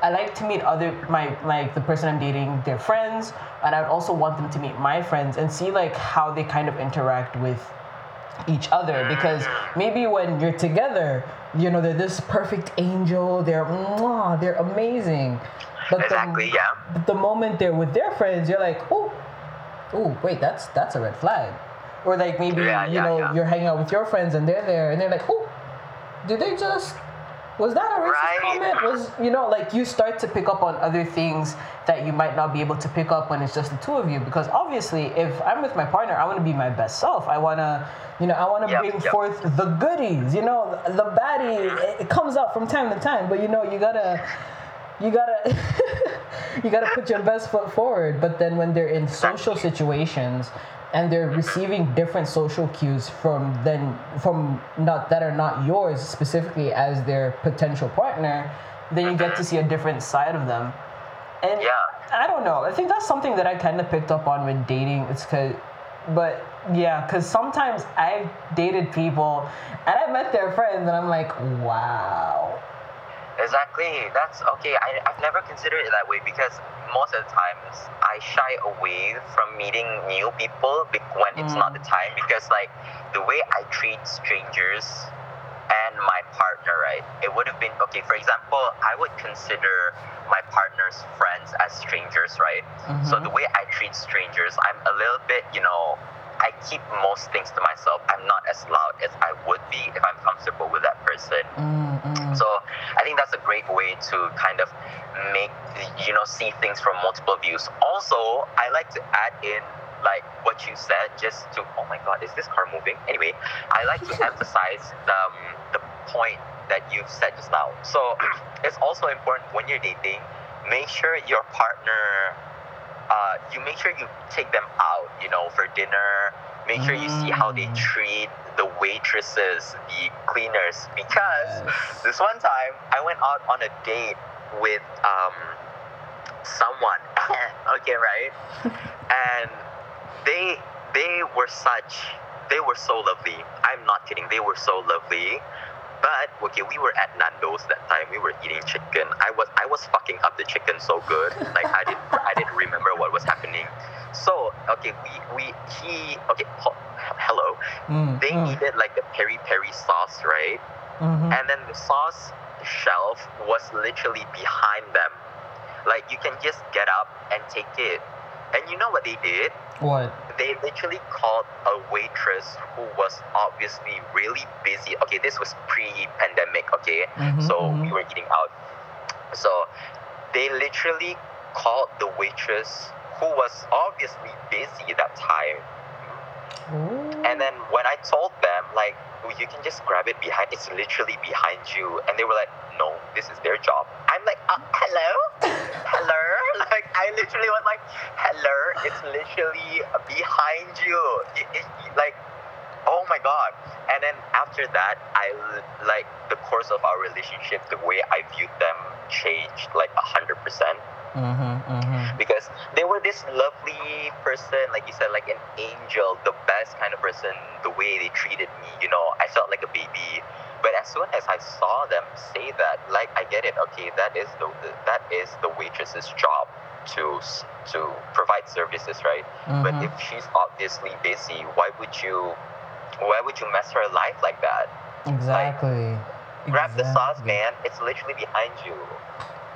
[SPEAKER 1] I like to meet other my like the person I'm dating, their friends, and I would also want them to meet my friends and see like how they kind of interact with each other mm-hmm. because maybe when you're together, you know, they're this perfect angel, they're mwah, they're amazing. But
[SPEAKER 2] exactly.
[SPEAKER 1] the,
[SPEAKER 2] Yeah.
[SPEAKER 1] but the moment they're with their friends, you're like, oh, oh, wait, that's that's a red flag. Or like maybe
[SPEAKER 2] Yeah,
[SPEAKER 1] you
[SPEAKER 2] yeah,
[SPEAKER 1] know
[SPEAKER 2] yeah.
[SPEAKER 1] you're hanging out with your friends and they're there and they're like, oh, did they just was that a racist
[SPEAKER 2] Right.
[SPEAKER 1] comment? Was you know like you start to pick up on other things that you might not be able to pick up when it's just the two of you because obviously if I'm with my partner, I want to be my best self. I want to you know I want to
[SPEAKER 2] Yep,
[SPEAKER 1] bring
[SPEAKER 2] yep.
[SPEAKER 1] forth the goodies. You know the baddie it, it comes out from time to time, but you know you gotta you gotta you gotta put your best foot forward but then when they're in social situations and they're receiving different social cues from then from not that are not yours specifically as their potential partner then you get to see a different side of them. And
[SPEAKER 2] Yeah.
[SPEAKER 1] i don't know. I think that's something that i kind of picked up on when dating. It's because but yeah because sometimes i've dated people and i met their friends and i'm like wow
[SPEAKER 2] Exactly. That's okay. I, I've never considered it that way because most of the times I shy away from meeting new people when it's not mm. the time because like the way I treat strangers and my partner, right? It would have been okay. For example, I would consider my partner's friends as strangers, right? So mm-hmm. the way I treat strangers, I'm a little bit, you know, I keep most things to myself. I'm not as loud as I would be if I'm comfortable with that person.
[SPEAKER 1] Mm-mm.
[SPEAKER 2] So I think that's a great way to kind of make you know see things from multiple views. Also, I like to add in like what you said just to oh my god, is this car moving? Anyway, I like to emphasize the um, the point that you've said just now. So it's also important when you're dating, make sure your partner uh, you make sure you take them out, you know, for dinner. Make sure you see how they
[SPEAKER 1] Mm.
[SPEAKER 2] treat the waitresses, the cleaners. Because
[SPEAKER 1] Yes.
[SPEAKER 2] this one time, I went out on a date with um, someone. okay, right? and they they were such they were so lovely. I'm not kidding. They were so lovely. But okay, we were at Nando's that time. We were eating chicken. I was I was fucking up the chicken so good. Like I didn't I didn't remember what was happening. So okay, we we he okay. ho- hello.
[SPEAKER 1] Mm,
[SPEAKER 2] They
[SPEAKER 1] mm,
[SPEAKER 2] needed like the peri peri sauce, right?
[SPEAKER 1] mhm.
[SPEAKER 2] And then the sauce shelf was literally behind them. Like you can just get up and take it. And you know what they did?
[SPEAKER 1] What?
[SPEAKER 2] They literally called a waitress who was obviously really busy. Okay, this was pre-pandemic. Okay,
[SPEAKER 1] Mhm,
[SPEAKER 2] so
[SPEAKER 1] mhm.
[SPEAKER 2] we were eating out. So they literally called the waitress who was obviously busy that time.
[SPEAKER 1] Ooh.
[SPEAKER 2] And then when I told them, like, "Oh, you can just grab it behind, it's literally behind you. And they were like, no, this is their job. I'm like, uh, hello? hello? Like, I literally was like, hello? It's literally behind you. It, it, like, oh my God. And then after that, I like, the course of our relationship, the way I viewed them changed, like, a 100%
[SPEAKER 1] Mhm, mhm.
[SPEAKER 2] Because they were this lovely person, like you said, like an angel, the best kind of person. The way they treated me, you know, I felt like a baby. But as soon as I saw them say that, like I get it. Okay, that is the that is the waitress's job to to provide services, right? But
[SPEAKER 1] Mhm.
[SPEAKER 2] if she's obviously busy, why would you why would you mess her life like that?
[SPEAKER 1] Exactly.
[SPEAKER 2] Grab the sauce, man. It's literally behind you.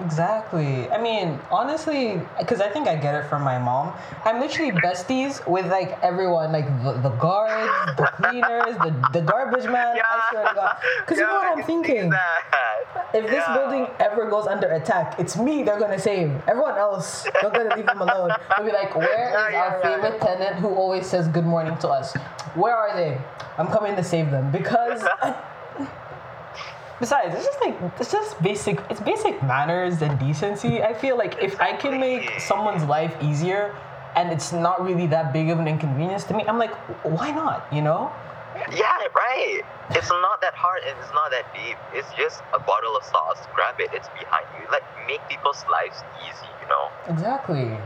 [SPEAKER 1] Exactly. I mean, honestly, because I think I get it from my mom. I'm literally besties with like everyone, like the, the guards, the cleaners, the, the garbage man. I swear to God. Because you know what I'm thinking?
[SPEAKER 2] that.
[SPEAKER 1] If this
[SPEAKER 2] Yeah.
[SPEAKER 1] building ever goes under attack, it's me they're gonna save. Everyone else, they're gonna leave them alone. They'll be like, where is
[SPEAKER 2] Yeah, yeah,
[SPEAKER 1] our
[SPEAKER 2] yeah.
[SPEAKER 1] favorite tenant who always says good morning to us? Where are they? I'm coming to save them because. Besides, it's just like it's just basic. It's basic manners and decency. I feel like if I can make someone's life easier, and it's not really that big of an inconvenience to me, I'm like, why not? You know?
[SPEAKER 2] Yeah, right. It's not that hard and it's not that deep. It's just a bottle of sauce. Grab it. It's behind you. Like make people's lives easy. You know.
[SPEAKER 1] Exactly.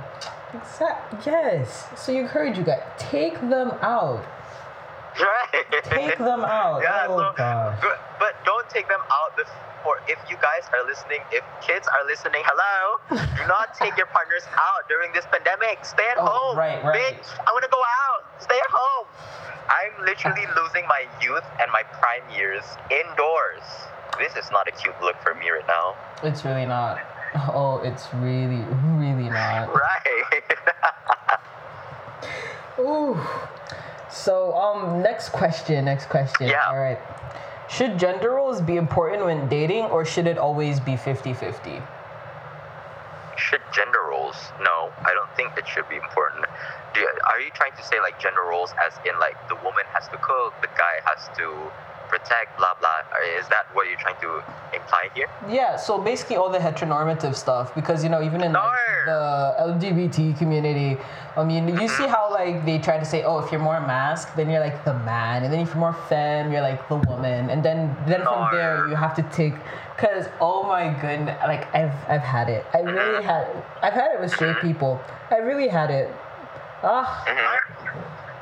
[SPEAKER 1] Exact. Yes. So you encourage you guys take them out.
[SPEAKER 2] Right.
[SPEAKER 1] Take them out.
[SPEAKER 2] Yeah.
[SPEAKER 1] oh
[SPEAKER 2] so,
[SPEAKER 1] gosh.
[SPEAKER 2] but, but don't take them out before. If you guys are listening, if kids are listening, hello. do not take your partners out during this pandemic. Stay at
[SPEAKER 1] Oh,
[SPEAKER 2] home.
[SPEAKER 1] right, right.
[SPEAKER 2] Bitch, I want to go out. Stay at home. I'm literally losing my youth and my prime years indoors. This is not a cute look for me right now.
[SPEAKER 1] It's really not. Oh, it's really, really not.
[SPEAKER 2] Right.
[SPEAKER 1] Ooh. So, um, next question. Next question.
[SPEAKER 2] Yeah.
[SPEAKER 1] All right. Should gender roles be important when dating, or should it always be 50-50?
[SPEAKER 2] should gender roles? No, I don't think it should be important. Do you, are you trying to say like gender roles as in like the woman has to cook, the guy has to protect, blah blah? Or Is that what you're trying to imply here?
[SPEAKER 1] Yeah, so basically all the heteronormative stuff, because you know, even in like, the LGBT community, I mean, you see how like they try to say, oh, if you're more masc, then you're like the man, and then if you're more femme, you're like the woman, and then then from there you have to take, cause oh my goodness, like I've I've had it, I really had, I've had it with straight people, I really had it. Ah,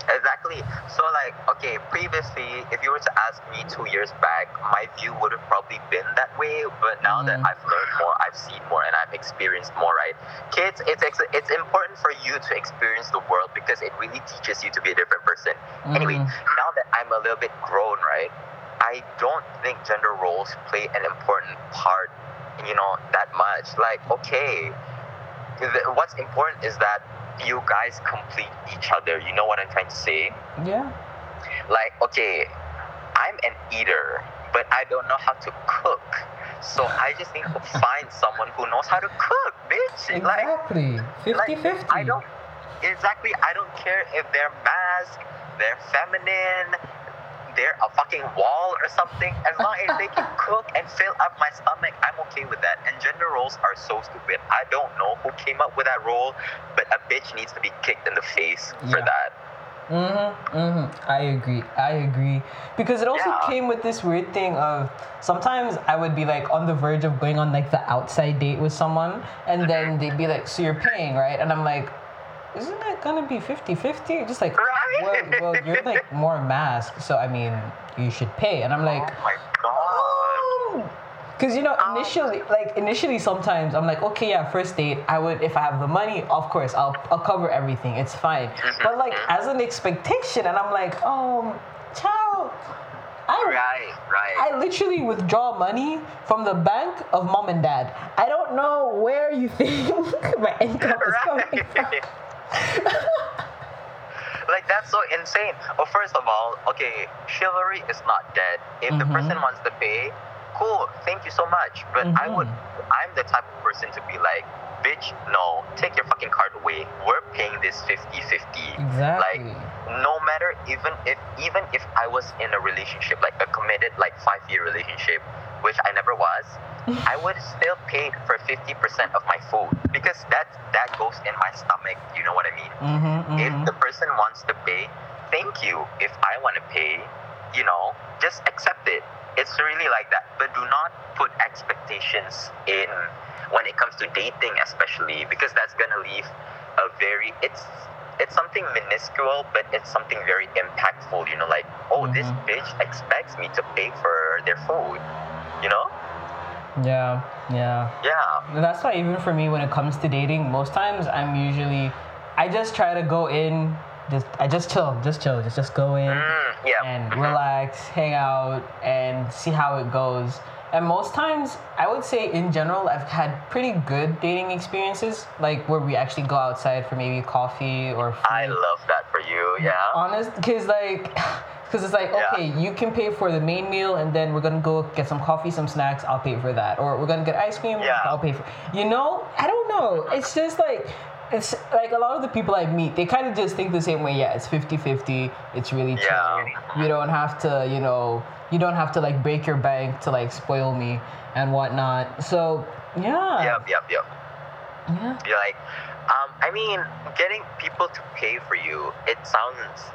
[SPEAKER 2] Exactly. So like, okay, previously, if you were to ask me two years back, my view would have probably been that way. But now that
[SPEAKER 1] Mhm.
[SPEAKER 2] I've learned more, I've seen more, and I've experienced more, right? Kids, it's ex- it's important for you to experience the world because it really teaches you to be a different person. Anyway,
[SPEAKER 1] Mhm.
[SPEAKER 2] now that I'm a little bit grown, right? I don't think gender roles play an important part, you know, that much. Like, okay, the- what's important is that you guys complete each other. You know what I'm trying to say?
[SPEAKER 1] yeah,
[SPEAKER 2] Like, okay, I'm an eater, but I don't know how to cook. So I just need to find someone who knows how to cook, bitch. Like,
[SPEAKER 1] exactly, 50-50.
[SPEAKER 2] like, I don't exactly. I don't care if they're masc, they're feminine, they're a fucking wall or something. As long as they can cook and fill up my stomach, I'm okay with that. And gender roles are so stupid. I don't know who came up with that role, but a bitch needs to be kicked in the face for that.
[SPEAKER 1] Mm-hmm, mm-hmm. I agree. I agree. Because it also
[SPEAKER 2] Yeah.
[SPEAKER 1] came with this weird thing of sometimes I would be like on the verge of going on like the outside date with someone, and then they'd be like, So you're paying, right? And I'm like, Isn't that gonna be 50 50? Just like,
[SPEAKER 2] Right.
[SPEAKER 1] well, well, you're like more masc, so I mean, you should pay. And I'm like,
[SPEAKER 2] oh my god.
[SPEAKER 1] um, Because you know, initially, like initially, sometimes I'm like, okay, yeah, first date. I would, if I have the money, of course, I'll I'll cover everything. It's fine. But like as an expectation, and I'm like, um, child, I
[SPEAKER 2] Right, right.
[SPEAKER 1] I literally withdraw money from the bank of mom and dad. I don't know where you think my income is coming from.
[SPEAKER 2] Like that's so insane. Well, first of all, okay, chivalry is not dead. If the
[SPEAKER 1] Mhm.
[SPEAKER 2] person wants to pay, cool, thank you so much. But I would. I'm the type of person to be like, bitch, no, take your fucking card away. We're paying this 50-50.
[SPEAKER 1] Exactly.
[SPEAKER 2] Like, no matter even if even if I was in a relationship, like a committed like five year relationship, which I never was, I would still pay for fifty percent of my food because that that goes in my stomach. You know what I mean?
[SPEAKER 1] Mm-hmm,
[SPEAKER 2] If the person wants to pay, thank you. If I want to pay, you know, just accept it. It's really like that. But do not put expectations in when it comes to dating, especially because that's gonna leave a very it's it's something minuscule, but it's something very impactful. You know, like oh, this
[SPEAKER 1] Mhm.
[SPEAKER 2] bitch expects me to pay for their food. You know?
[SPEAKER 1] yeah, yeah.
[SPEAKER 2] Yeah.
[SPEAKER 1] That's why even for me when it comes to dating, most times I'm usually I just try to go in just I just chill, just chill, just just go in
[SPEAKER 2] Mm, yeah.
[SPEAKER 1] and relax, hang out and see how it goes. And most times I would say in general I've had pretty good dating experiences like where we actually go outside for maybe coffee or food.
[SPEAKER 2] I love that for you. Yeah.
[SPEAKER 1] honest because like because it's like
[SPEAKER 2] Yeah.
[SPEAKER 1] okay you can pay for the main meal and then we're gonna go get some coffee some snacks i'll pay for that or we're gonna get ice cream
[SPEAKER 2] Yeah.
[SPEAKER 1] i'll pay for you know i don't know it's just like it's like a lot of the people i meet they kind of just think the same way yeah it's 50-50 it's really chill
[SPEAKER 2] Yeah.
[SPEAKER 1] you don't have to you know you don't have to like break your bank to like spoil me and whatnot so yeah
[SPEAKER 2] Yep. Yep. Yep.
[SPEAKER 1] yeah
[SPEAKER 2] You're like, um, I mean, getting people to pay for you, it sounds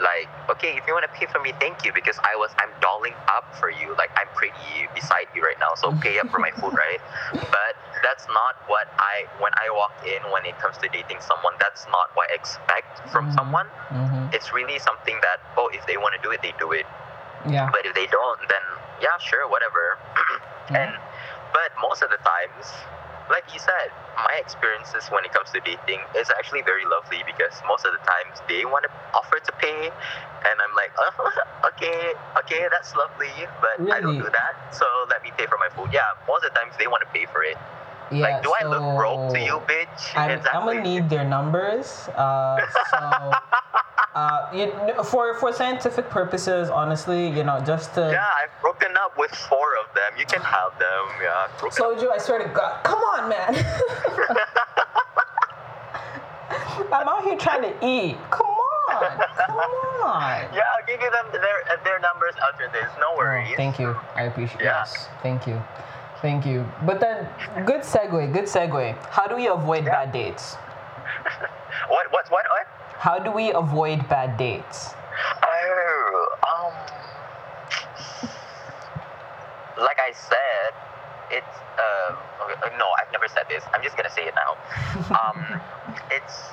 [SPEAKER 2] like okay if you want to pay for me thank you because i was i'm dolling up for you like i'm pretty beside you right now so pay up for my food right? But that's not what i when i walk in when it comes to dating someone that's not what i expect from
[SPEAKER 1] Mhm.
[SPEAKER 2] someone.
[SPEAKER 1] Hmm
[SPEAKER 2] it's really something that oh if they want to do it they do it.
[SPEAKER 1] Yeah.
[SPEAKER 2] But if they don't then yeah sure whatever. And but most of the times like you said my experiences when it comes to dating is actually very lovely because most of the times they want to offer to pay and i'm like oh, okay okay that's lovely but i don't do that so let me pay for my food. Yeah most of the times they want to pay for it.
[SPEAKER 1] Yeah
[SPEAKER 2] like do i look broke to
[SPEAKER 1] so-
[SPEAKER 2] you bitch?
[SPEAKER 1] I'm, I'm gonna need their numbers. Uh, so, uh, you, for for scientific purposes, honestly, you know, just to.
[SPEAKER 2] yeah i've broken up with four of them you can have them yeah I've broken up
[SPEAKER 1] Soju, I swear to God, come on, man. I'm out here trying to eat. Come on, come on.
[SPEAKER 2] yeah i'll give you them their their numbers after this no
[SPEAKER 1] Oh,
[SPEAKER 2] worries
[SPEAKER 1] thank you. I appreciate.
[SPEAKER 2] Yeah.
[SPEAKER 1] Yes, thank you, thank you. But then, good segue. Good segue. How do we avoid
[SPEAKER 2] Yeah.
[SPEAKER 1] bad dates?
[SPEAKER 2] what what what what
[SPEAKER 1] How do we avoid bad dates?
[SPEAKER 2] Oh, um, like I said, it's uh, uh, no, I've never said this. I'm just gonna say it now. Um, it's.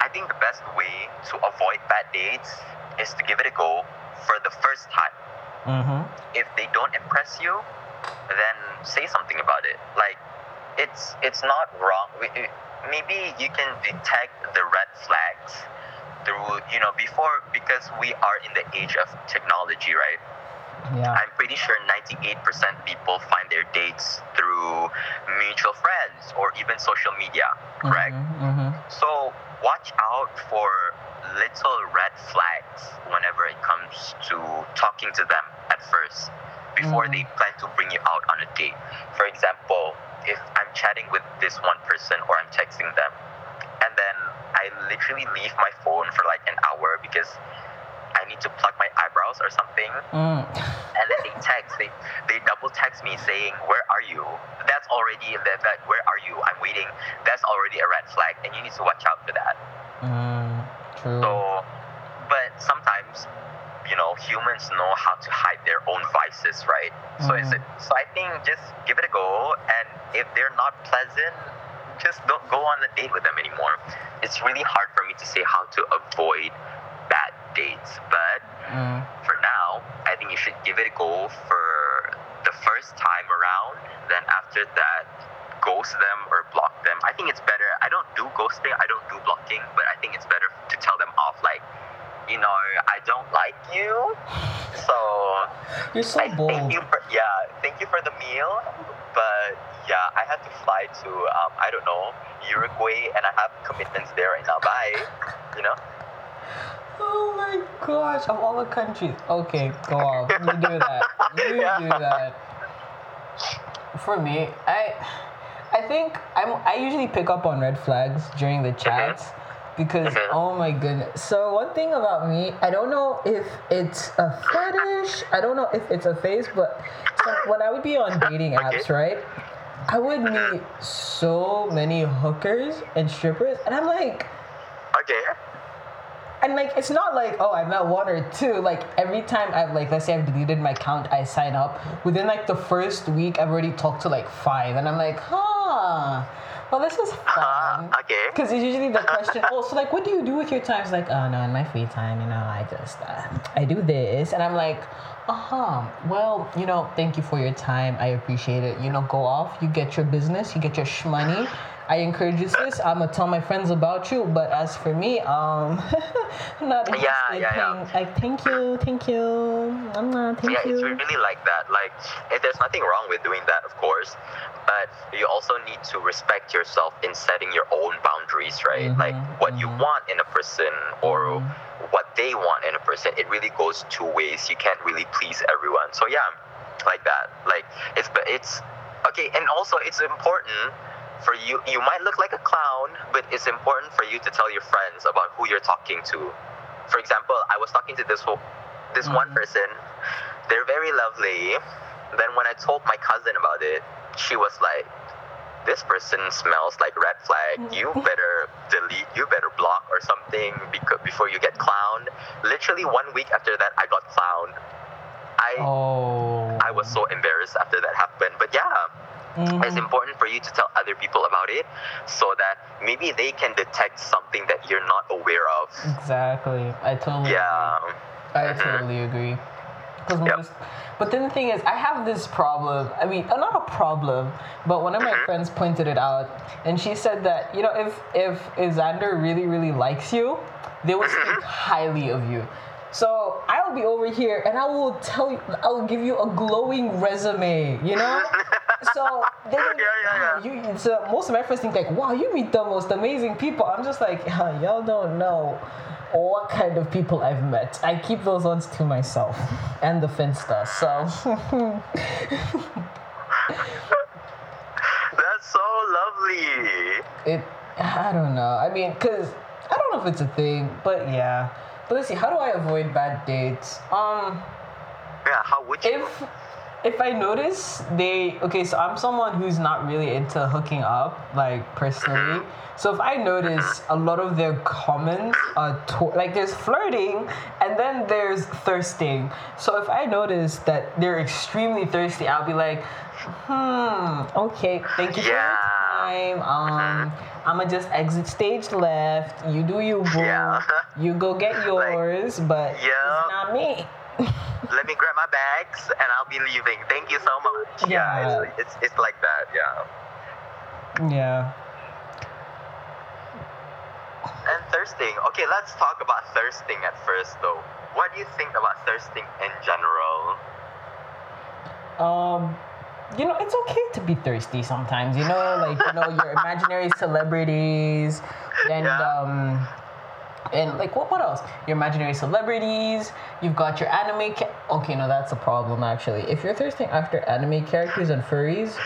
[SPEAKER 2] I think the best way to avoid bad dates is to give it a go for the first time.
[SPEAKER 1] Mm-hmm.
[SPEAKER 2] If they don't impress you, then say something about it. Like, it's it's not wrong. We- it- Maybe you can detect the red flags through you know before because we are in the age of technology, right?
[SPEAKER 1] Yeah.
[SPEAKER 2] I'm pretty sure 98% people find their dates through mutual friends or even social media, correct?
[SPEAKER 1] Mm-hmm.
[SPEAKER 2] So watch out for little red flags whenever it comes to talking to them at first before
[SPEAKER 1] Mm.
[SPEAKER 2] they plan to bring you out on a date. For example, if I'm chatting with this one person or I'm texting them and then I literally leave my phone for like an hour because I need to pluck my eyebrows or something
[SPEAKER 1] Mm.
[SPEAKER 2] and then they text they they double text me saying where are you that's already that, that where are you i'm waiting that's already a red flag and you need to watch out for that
[SPEAKER 1] Mm. True.
[SPEAKER 2] so but sometimes you know humans know how to hide their own vices right so it's
[SPEAKER 1] Mhm.
[SPEAKER 2] so i think just give it a go and if they're not pleasant just don't go on a date with them anymore it's really hard for me to say how to avoid bad dates but
[SPEAKER 1] Mm.
[SPEAKER 2] for now, I think you should give it a go for the first time around, then after that, ghost them or block them. I think it's better. I don't do ghosting, I don't do blocking, but I think it's better to tell them you know, I don't like you. So
[SPEAKER 1] You're so
[SPEAKER 2] I
[SPEAKER 1] bold.
[SPEAKER 2] thank you for yeah, thank you for the meal. But yeah, I had to fly to um, I don't know Uruguay, and I have commitments there right now. Bye. You know.
[SPEAKER 1] Oh my gosh, of all the countries. Okay, go on. You do that. You
[SPEAKER 2] Yeah.
[SPEAKER 1] do that. For me, I I think I'm I usually pick up on red flags during the chats because
[SPEAKER 2] Mhm.
[SPEAKER 1] oh my goodness. So one thing about me, I don't know if it's a fetish, I don't know if it's a phase, but when I would be on dating apps, right? I would meet so many hookers and strippers and I'm like
[SPEAKER 2] Okay.
[SPEAKER 1] and like it's not like oh I met one or two. Like every time I've like let's say I've deleted my account, I sign up. Within like the first week, I've already talked to like five, and I'm like, huh. Well, this is fun.
[SPEAKER 2] Uh, okay.
[SPEAKER 1] Because it's usually the question, oh, so like, what do you do with your time? It's like, oh no, in my free time, you know, I just, uh, I do this, and I'm like, uh huh. Well, you know, thank you for your time. I appreciate it. You know, go off. You get your business. You get your shmoney. I encourage you, sis. I'm gonna tell my friends about you. But as for me, um, I'm not.
[SPEAKER 2] Yeah, yeah, yeah.
[SPEAKER 1] Like, thank you, thank you. I'm not. Thank
[SPEAKER 2] yeah,
[SPEAKER 1] you.
[SPEAKER 2] it's really like that. Like, if there's nothing wrong with doing that, of course, but you also need to respect yourself in setting your own boundaries, right? Like,
[SPEAKER 1] Mhm,
[SPEAKER 2] what you
[SPEAKER 1] mhm.
[SPEAKER 2] want in a person or
[SPEAKER 1] Mhm.
[SPEAKER 2] what they want in a person, it really goes two ways. You can't really please everyone. So yeah, like that. Like, it's but it's okay, and also it's important for you. You might look like a clown, but it's important for you to tell your friends about who you're talking to. For example, I was talking to this whole, this one
[SPEAKER 1] Mhm.
[SPEAKER 2] person. They're very lovely. Then when I told my cousin about it, she was like, "This person smells like red flag. You better delete. You better block or something because before you get clowned." Literally one week after that, I got clowned. I
[SPEAKER 1] Oh.
[SPEAKER 2] I was so embarrassed after that happened. But yeah,
[SPEAKER 1] Mhm.
[SPEAKER 2] it's important for you to tell other people about it so that maybe they can detect something that you're not aware of.
[SPEAKER 1] Exactly. I totally.
[SPEAKER 2] Yeah.
[SPEAKER 1] I
[SPEAKER 2] Mhm.
[SPEAKER 1] totally agree. 'Cause
[SPEAKER 2] Yep.
[SPEAKER 1] most- but then the thing is, I have this problem. I mean, uh, not a problem, but one of my
[SPEAKER 2] Mhm.
[SPEAKER 1] friends pointed it out, and she said that you know, if if if Xander really really likes you, they will
[SPEAKER 2] Mm-hmm.
[SPEAKER 1] speak highly of you. So I'll be over here, and I will tell you, I will give you a glowing resume. You know. So they
[SPEAKER 2] Yeah, yeah, yeah.
[SPEAKER 1] You, so most of my friends think like, wow, you meet the most amazing people. I'm just like, "Huh, y'all don't know what kind of people I've met. I keep those ones to myself and the Finsta. So
[SPEAKER 2] That's so lovely.
[SPEAKER 1] it, I don't know. I mean, cause I don't know if it's a thing, but yeah. But let's see. How do I avoid bad dates? Um.
[SPEAKER 2] Yeah, how would you?
[SPEAKER 1] if if I notice they okay, so I'm someone who's not really into hooking up, like personally. So if I notice a lot of their comments are to- like there's flirting and then there's thirsting. So if I notice that they're extremely thirsty, I'll be like, hmm, okay, thank you for
[SPEAKER 2] Yeah.
[SPEAKER 1] your time. Um, I'ma just exit stage left. You do you, boo.
[SPEAKER 2] Yeah.
[SPEAKER 1] You go get yours, but
[SPEAKER 2] Yeah.
[SPEAKER 1] it's not me.
[SPEAKER 2] Let me grab my bags and I'll be leaving. Thank you so much.
[SPEAKER 1] Yeah.
[SPEAKER 2] it's, it's, it's like that. Yeah.
[SPEAKER 1] Yeah.
[SPEAKER 2] And thirsting. Okay, let's talk about thirsting at first, though. What do you think about thirsting in general?
[SPEAKER 1] Um, you know, it's okay to be thirsty sometimes. You know, like you know your imaginary celebrities, and
[SPEAKER 2] Yeah.
[SPEAKER 1] um, and like what what else? Your imaginary celebrities. You've got your anime. Ca- okay, no, that's a problem actually. If you're thirsting after anime characters and furries,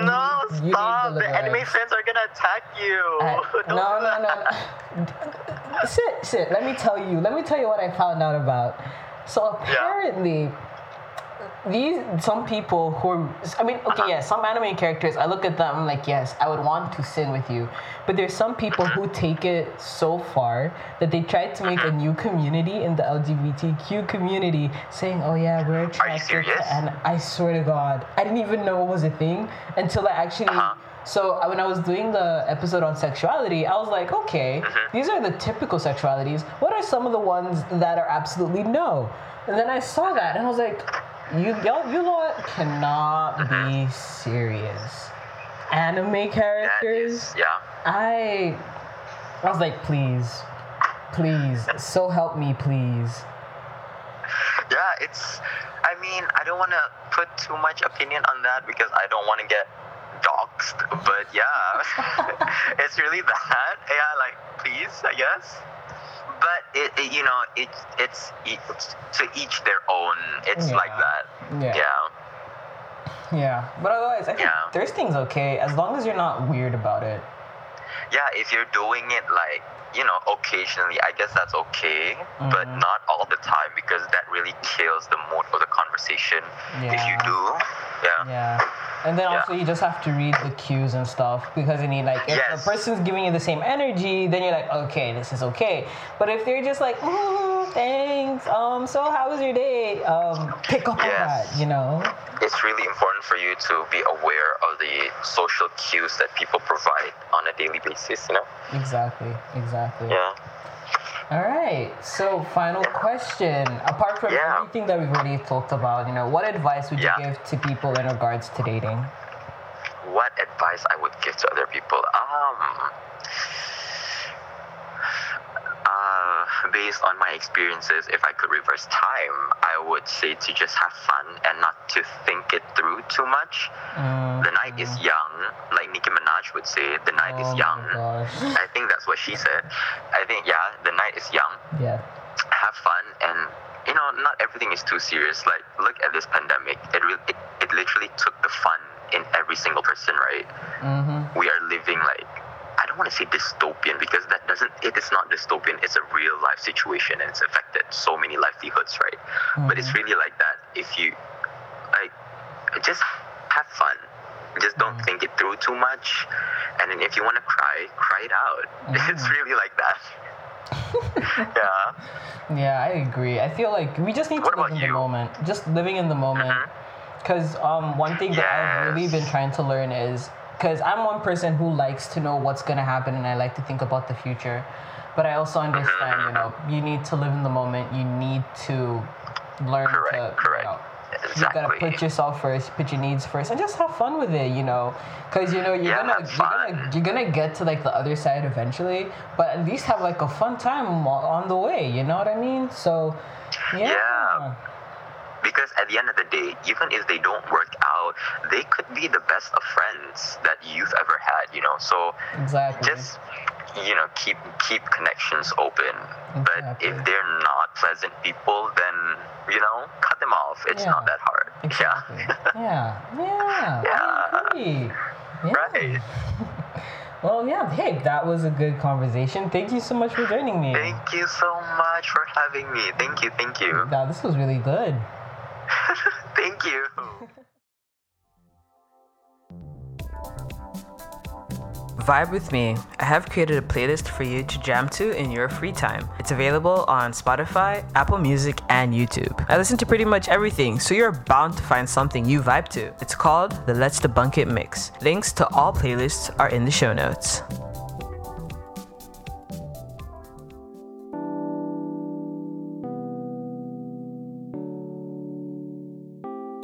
[SPEAKER 2] No,
[SPEAKER 1] you
[SPEAKER 2] stop. The anime fans are gonna attack you. Don't
[SPEAKER 1] no, no, no, no. sit, sit. Let me tell you. Let me tell you what I found out about. So apparently, these some people who are. I mean, okay, yes, some anime characters. I look at them I'm like, yes, I would want to sin with you. But there's some people who take it so far that they try to make a new community in the LGBTQ community, saying, "Oh yeah, we're attracted to." And I swear to God, I didn't even know it was a thing until I actually.
[SPEAKER 2] Uh-huh.
[SPEAKER 1] So uh, when I was doing the episode on sexuality, I was like, okay,
[SPEAKER 2] Mm-hmm.
[SPEAKER 1] these are the typical sexualities. What are some of the ones that are absolutely no? And then I saw that and I was like, You y'all, you lot cannot mm-hmm. be serious. Anime characters.
[SPEAKER 2] is, yeah.
[SPEAKER 1] I I was like, please, please, so help me, please.
[SPEAKER 2] Yeah, it's. I mean, I don't want to put too much opinion on that because I don't want to get doxxed. But yeah, it's really that. Yeah, like please, I guess. But it, it you know, it, it's it's to each their own. It's like that.
[SPEAKER 1] Yeah.
[SPEAKER 2] Yeah.
[SPEAKER 1] Yeah, but otherwise, I think
[SPEAKER 2] Yeah.
[SPEAKER 1] thirsting's okay as long as you're not weird about it.
[SPEAKER 2] Yeah, if you're doing it like you know occasionally, I guess that's okay, but
[SPEAKER 1] Mhm.
[SPEAKER 2] not all the time because that really kills the mood of the conversation. If you do, yeah.
[SPEAKER 1] Yeah. And then
[SPEAKER 2] Yeah.
[SPEAKER 1] also you just have to read the cues and stuff because you need like if
[SPEAKER 2] Yes.
[SPEAKER 1] the person's giving you the same energy, then you're like, okay, this is okay. But if they're just like, mm, thanks, um, so how was your day? Um, pick up on
[SPEAKER 2] Yes.
[SPEAKER 1] that, you know?
[SPEAKER 2] it's really important for you to be aware of the social cues that people provide on a daily basis, you know?
[SPEAKER 1] Exactly, exactly.
[SPEAKER 2] Yeah.
[SPEAKER 1] All right. So, final question. Apart from
[SPEAKER 2] Yeah.
[SPEAKER 1] everything that we've already talked about, you know, what advice would you give to people in regards to dating?
[SPEAKER 2] What advice I would give to other people? Um, based on my experiences, if I could reverse time, I would say to just have fun and not to think it through too much.
[SPEAKER 1] Mm,
[SPEAKER 2] The night is young, like Nicki Minaj would say, the night
[SPEAKER 1] oh
[SPEAKER 2] is young. I think that's what she said. I think, yeah, the night is young.
[SPEAKER 1] Yeah.
[SPEAKER 2] have fun and you know not everything is too serious like look at this pandemic it really it, it literally took the fun in every single person right
[SPEAKER 1] Mm-hmm.
[SPEAKER 2] we are living like i don't want to say dystopian because that doesn't it is not dystopian. It's a real life situation and it's affected so many livelihoods right? But it's mm-hmm. really like that if you like just have fun. Just don't mm. think it through too much. And then if you want to cry cry it out. It's mm-hmm. really like that. Yeah.
[SPEAKER 1] Yeah, I agree. I feel like we just need
[SPEAKER 2] What
[SPEAKER 1] to live in the moment. Just living in the moment.
[SPEAKER 2] Mm-hmm.
[SPEAKER 1] Because um, one thing that I've really been trying to learn is because I'm one person who likes to know what's gonna happen and I like to think about the future. But I also mm-hmm. understand, you know, you need to live in the moment. You need to learn to,
[SPEAKER 2] Correct, correct.
[SPEAKER 1] you know, you gotta put yourself first, put your needs first, and just have fun with it, you know. Because you know you're
[SPEAKER 2] Yeah,
[SPEAKER 1] gonna you're gonna you're gonna get to like the other side eventually, but at least have like a fun time on the way. You know what I mean? So, yeah.
[SPEAKER 2] Yeah. Because at the end of the day, even if they don't work out, they could be the best of friends that you've ever had, you know. So
[SPEAKER 1] Exactly.
[SPEAKER 2] just you know, keep keep connections open. But if they're not pleasant people, then you know, cut them off. It's
[SPEAKER 1] Yeah.
[SPEAKER 2] not that hard.
[SPEAKER 1] Exactly. yeah. Yeah.
[SPEAKER 2] Yeah.
[SPEAKER 1] Yeah.
[SPEAKER 2] right.
[SPEAKER 1] Well, yeah. Hey, that was a good conversation. Thank you so much for joining me.
[SPEAKER 2] Thank you so much for having me. Thank you, thank you.
[SPEAKER 1] Wow, this was really good.
[SPEAKER 2] thank you.
[SPEAKER 3] Vibe with me. I have created a playlist for you to jam to in your free time. It's available on Spotify, Apple Music, and YouTube. I listen to pretty much everything, so you're bound to find something you vibe to. It's called the Let's Debunk It Mix. Links to all playlists are in the show notes.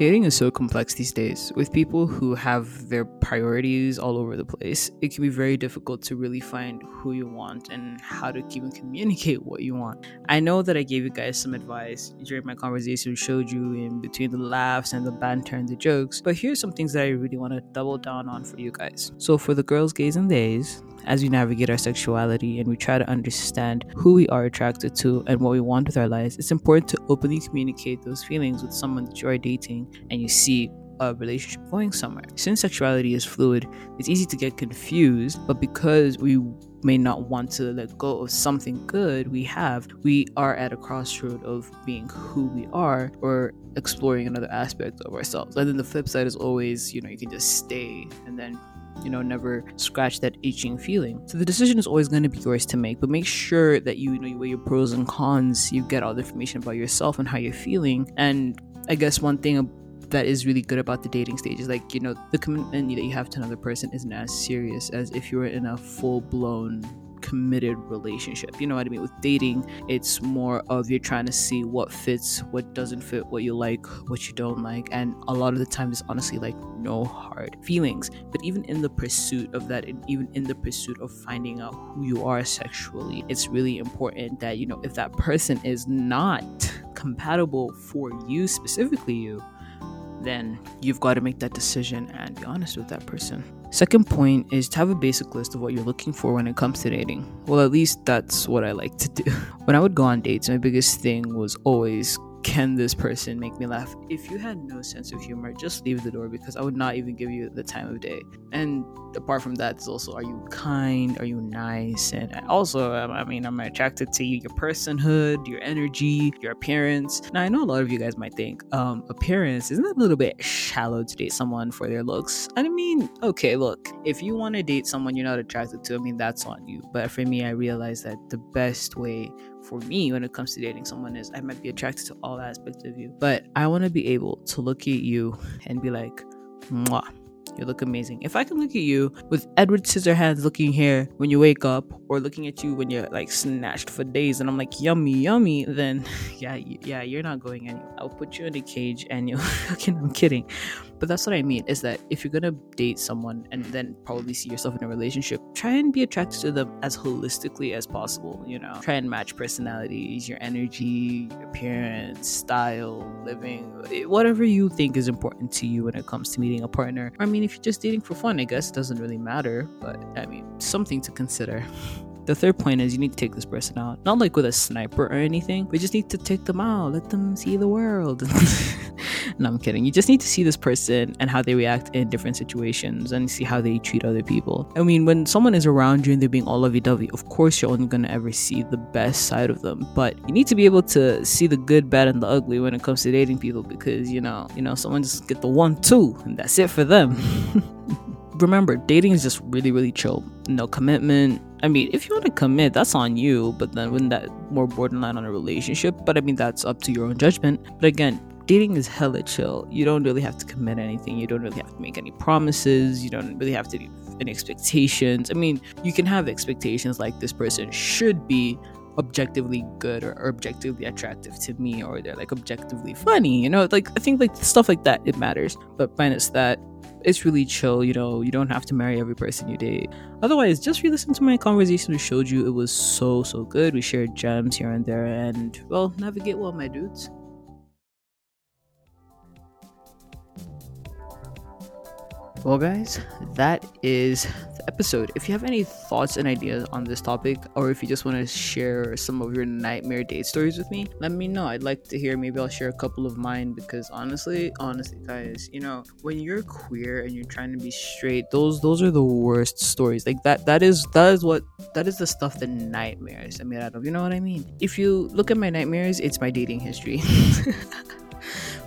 [SPEAKER 3] Dating is so complex these days. With people who have their priorities all over the place, it can be very difficult to really find who you want and how to even communicate what you want. I know that I gave you guys some advice during my conversation, showed you in between the laughs and the banter and the jokes, but here's some things that I really want to double down on for you guys. So, for the girls, gays, and days, as we navigate our sexuality and we try to understand who we are attracted to and what we want with our lives, it's important to openly communicate those feelings with someone that you are dating and you see a relationship going somewhere. Since sexuality is fluid, it's easy to get confused, but because we may not want to let go of something good we have, we are at a crossroad of being who we are or exploring another aspect of ourselves. And then the flip side is always, you know, you can just stay and then you know never scratch that itching feeling. So the decision is always going to be yours to make but make sure that you, you know you weigh your pros and cons you get all the information about yourself and how you're feeling. And i guess one thing that is really good about the dating stage is like you know the commitment that you have to another person isn't as serious as if you were in a full-blown
[SPEAKER 1] committed relationship. You know what I mean? With dating, it's more of you're trying to see what fits, what doesn't fit, what you like, what you don't like. And a lot of the time, it's honestly like no hard feelings. But even in the pursuit of that, and even in the pursuit of finding out who you are sexually, it's really important that, you know, if that person is not compatible for you, specifically you, then you've got to make that decision and be honest with that person. Second point is to have a basic list of what you're looking for when it comes to dating. Well, at least that's what I like to do. When I would go on dates, my biggest thing was always can this person make me laugh? If you had no sense of humor, just leave the door because I would not even give you the time of day. And apart from that, is also are you kind? Are you nice? And also, um, I mean, I'm attracted to you, your personhood, your energy, your appearance. Now, I know a lot of you guys might think um, appearance isn't that a little bit shallow to date someone for their looks. I mean, okay, look, if you want to date someone you're not attracted to, I mean, that's on you. But for me, I realized that the best way for me when it comes to dating someone is I might be attracted to all aspects of you, but I want to be able to look at you and be like, Mwah, you look amazing. If I can look at you with Edward Scissorhands looking here when you wake up, or looking at you when you're like snatched for days, and I'm like yummy, yummy, then yeah, yeah, you're not going anywhere. I'll put you in a cage and you. okay, I'm kidding, but that's what I mean. Is that if you're gonna date someone and then probably see yourself in a relationship, try and be attracted to them as holistically as possible. You know, try and match personalities, your energy, your appearance, style, living, eh, whatever you think is important to you when it comes to meeting a partner. I mean, if you're just dating for fun, I guess it doesn't really matter, but I mean, something to consider. The third point is you need to take this person out. Not like with a sniper or anything, you just need to take them out, let them see the world. no, I'm kidding. You just need to see this person and how they react in different situations and see how they treat other people. I mean, when someone is around you and they're being all lovey dovey, of course you're only gonna ever see the best side of them. But you need to be able to see the good, bad, and the ugly when it comes to dating people because you know, you know, someone just get the one, two, and that's it for them. remember, dating is just really, really chill. No commitment. I mean, if you want to commit, that's on you, but then wouldn't that more borderline on a relationship, but I mean, that's up to your own judgment. But again, dating is hella chill. You don't really have to commit anything. You don't really have to make any promises. You don't really have to do any expectations. I mean, you can have expectations like this person should be objectively good or, objectively attractive to me or they're like objectively funny you know like i think like stuff like that it matters but minus that it's really chill. You know, you don't have to marry every person you date. Otherwise, just re-listen to my conversation with showed you. It was so so good. We shared gems here and there, and well, navigate well, my dudes. Well, guys, that is the episode. If you have any thoughts and ideas on this topic, or if you just want to share some of your nightmare date stories with me, let me know. I'd like to hear. Maybe I'll share a couple of mine because honestly, honestly, guys, you know, when you're queer and you're trying to be straight, those those are the worst stories. Like that that is that is what that is the stuff that nightmares I mean, out of. You know what I mean? If you look at my nightmares, it's my dating history.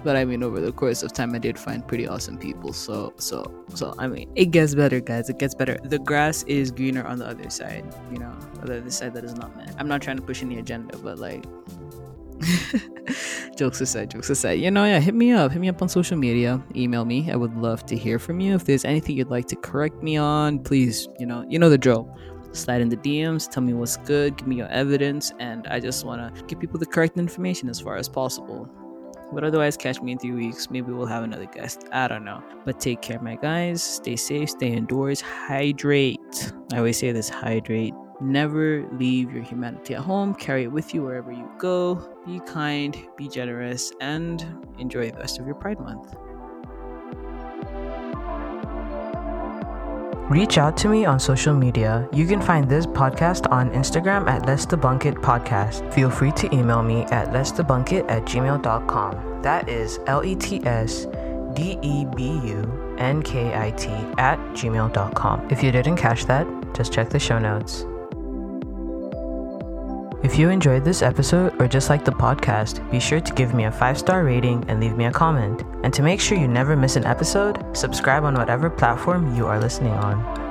[SPEAKER 1] but I mean, over the course of time, I did find pretty awesome people. So, so, so, I mean, it gets better, guys. It gets better. The grass is greener on the other side, you know, the other side that is not met. I'm not trying to push any agenda, but like, jokes aside, jokes aside, you know, yeah, hit me up. Hit me up on social media. Email me. I would love to hear from you. If there's anything you'd like to correct me on, please, you know, you know the drill slide in the DMs, tell me what's good, give me your evidence, and I just want to give people the correct information as far as possible. But otherwise, catch me in three weeks. Maybe we'll have another guest. I don't know. But take care, my guys. Stay safe, stay indoors, hydrate. I always say this hydrate. Never leave your humanity at home. Carry it with you wherever you go. Be kind, be generous, and enjoy the rest of your Pride Month.
[SPEAKER 4] Reach out to me on social media. You can find this podcast on Instagram at Let's Debunk It Podcast. Feel free to email me at Let's Debunk It at gmail.com. That is L E T S D E B U N K I T at gmail.com. If you didn't catch that, just check the show notes. If you enjoyed this episode or just like the podcast, be sure to give me a five star rating and leave me a comment. And to make sure you never miss an episode, subscribe on whatever platform you are listening on.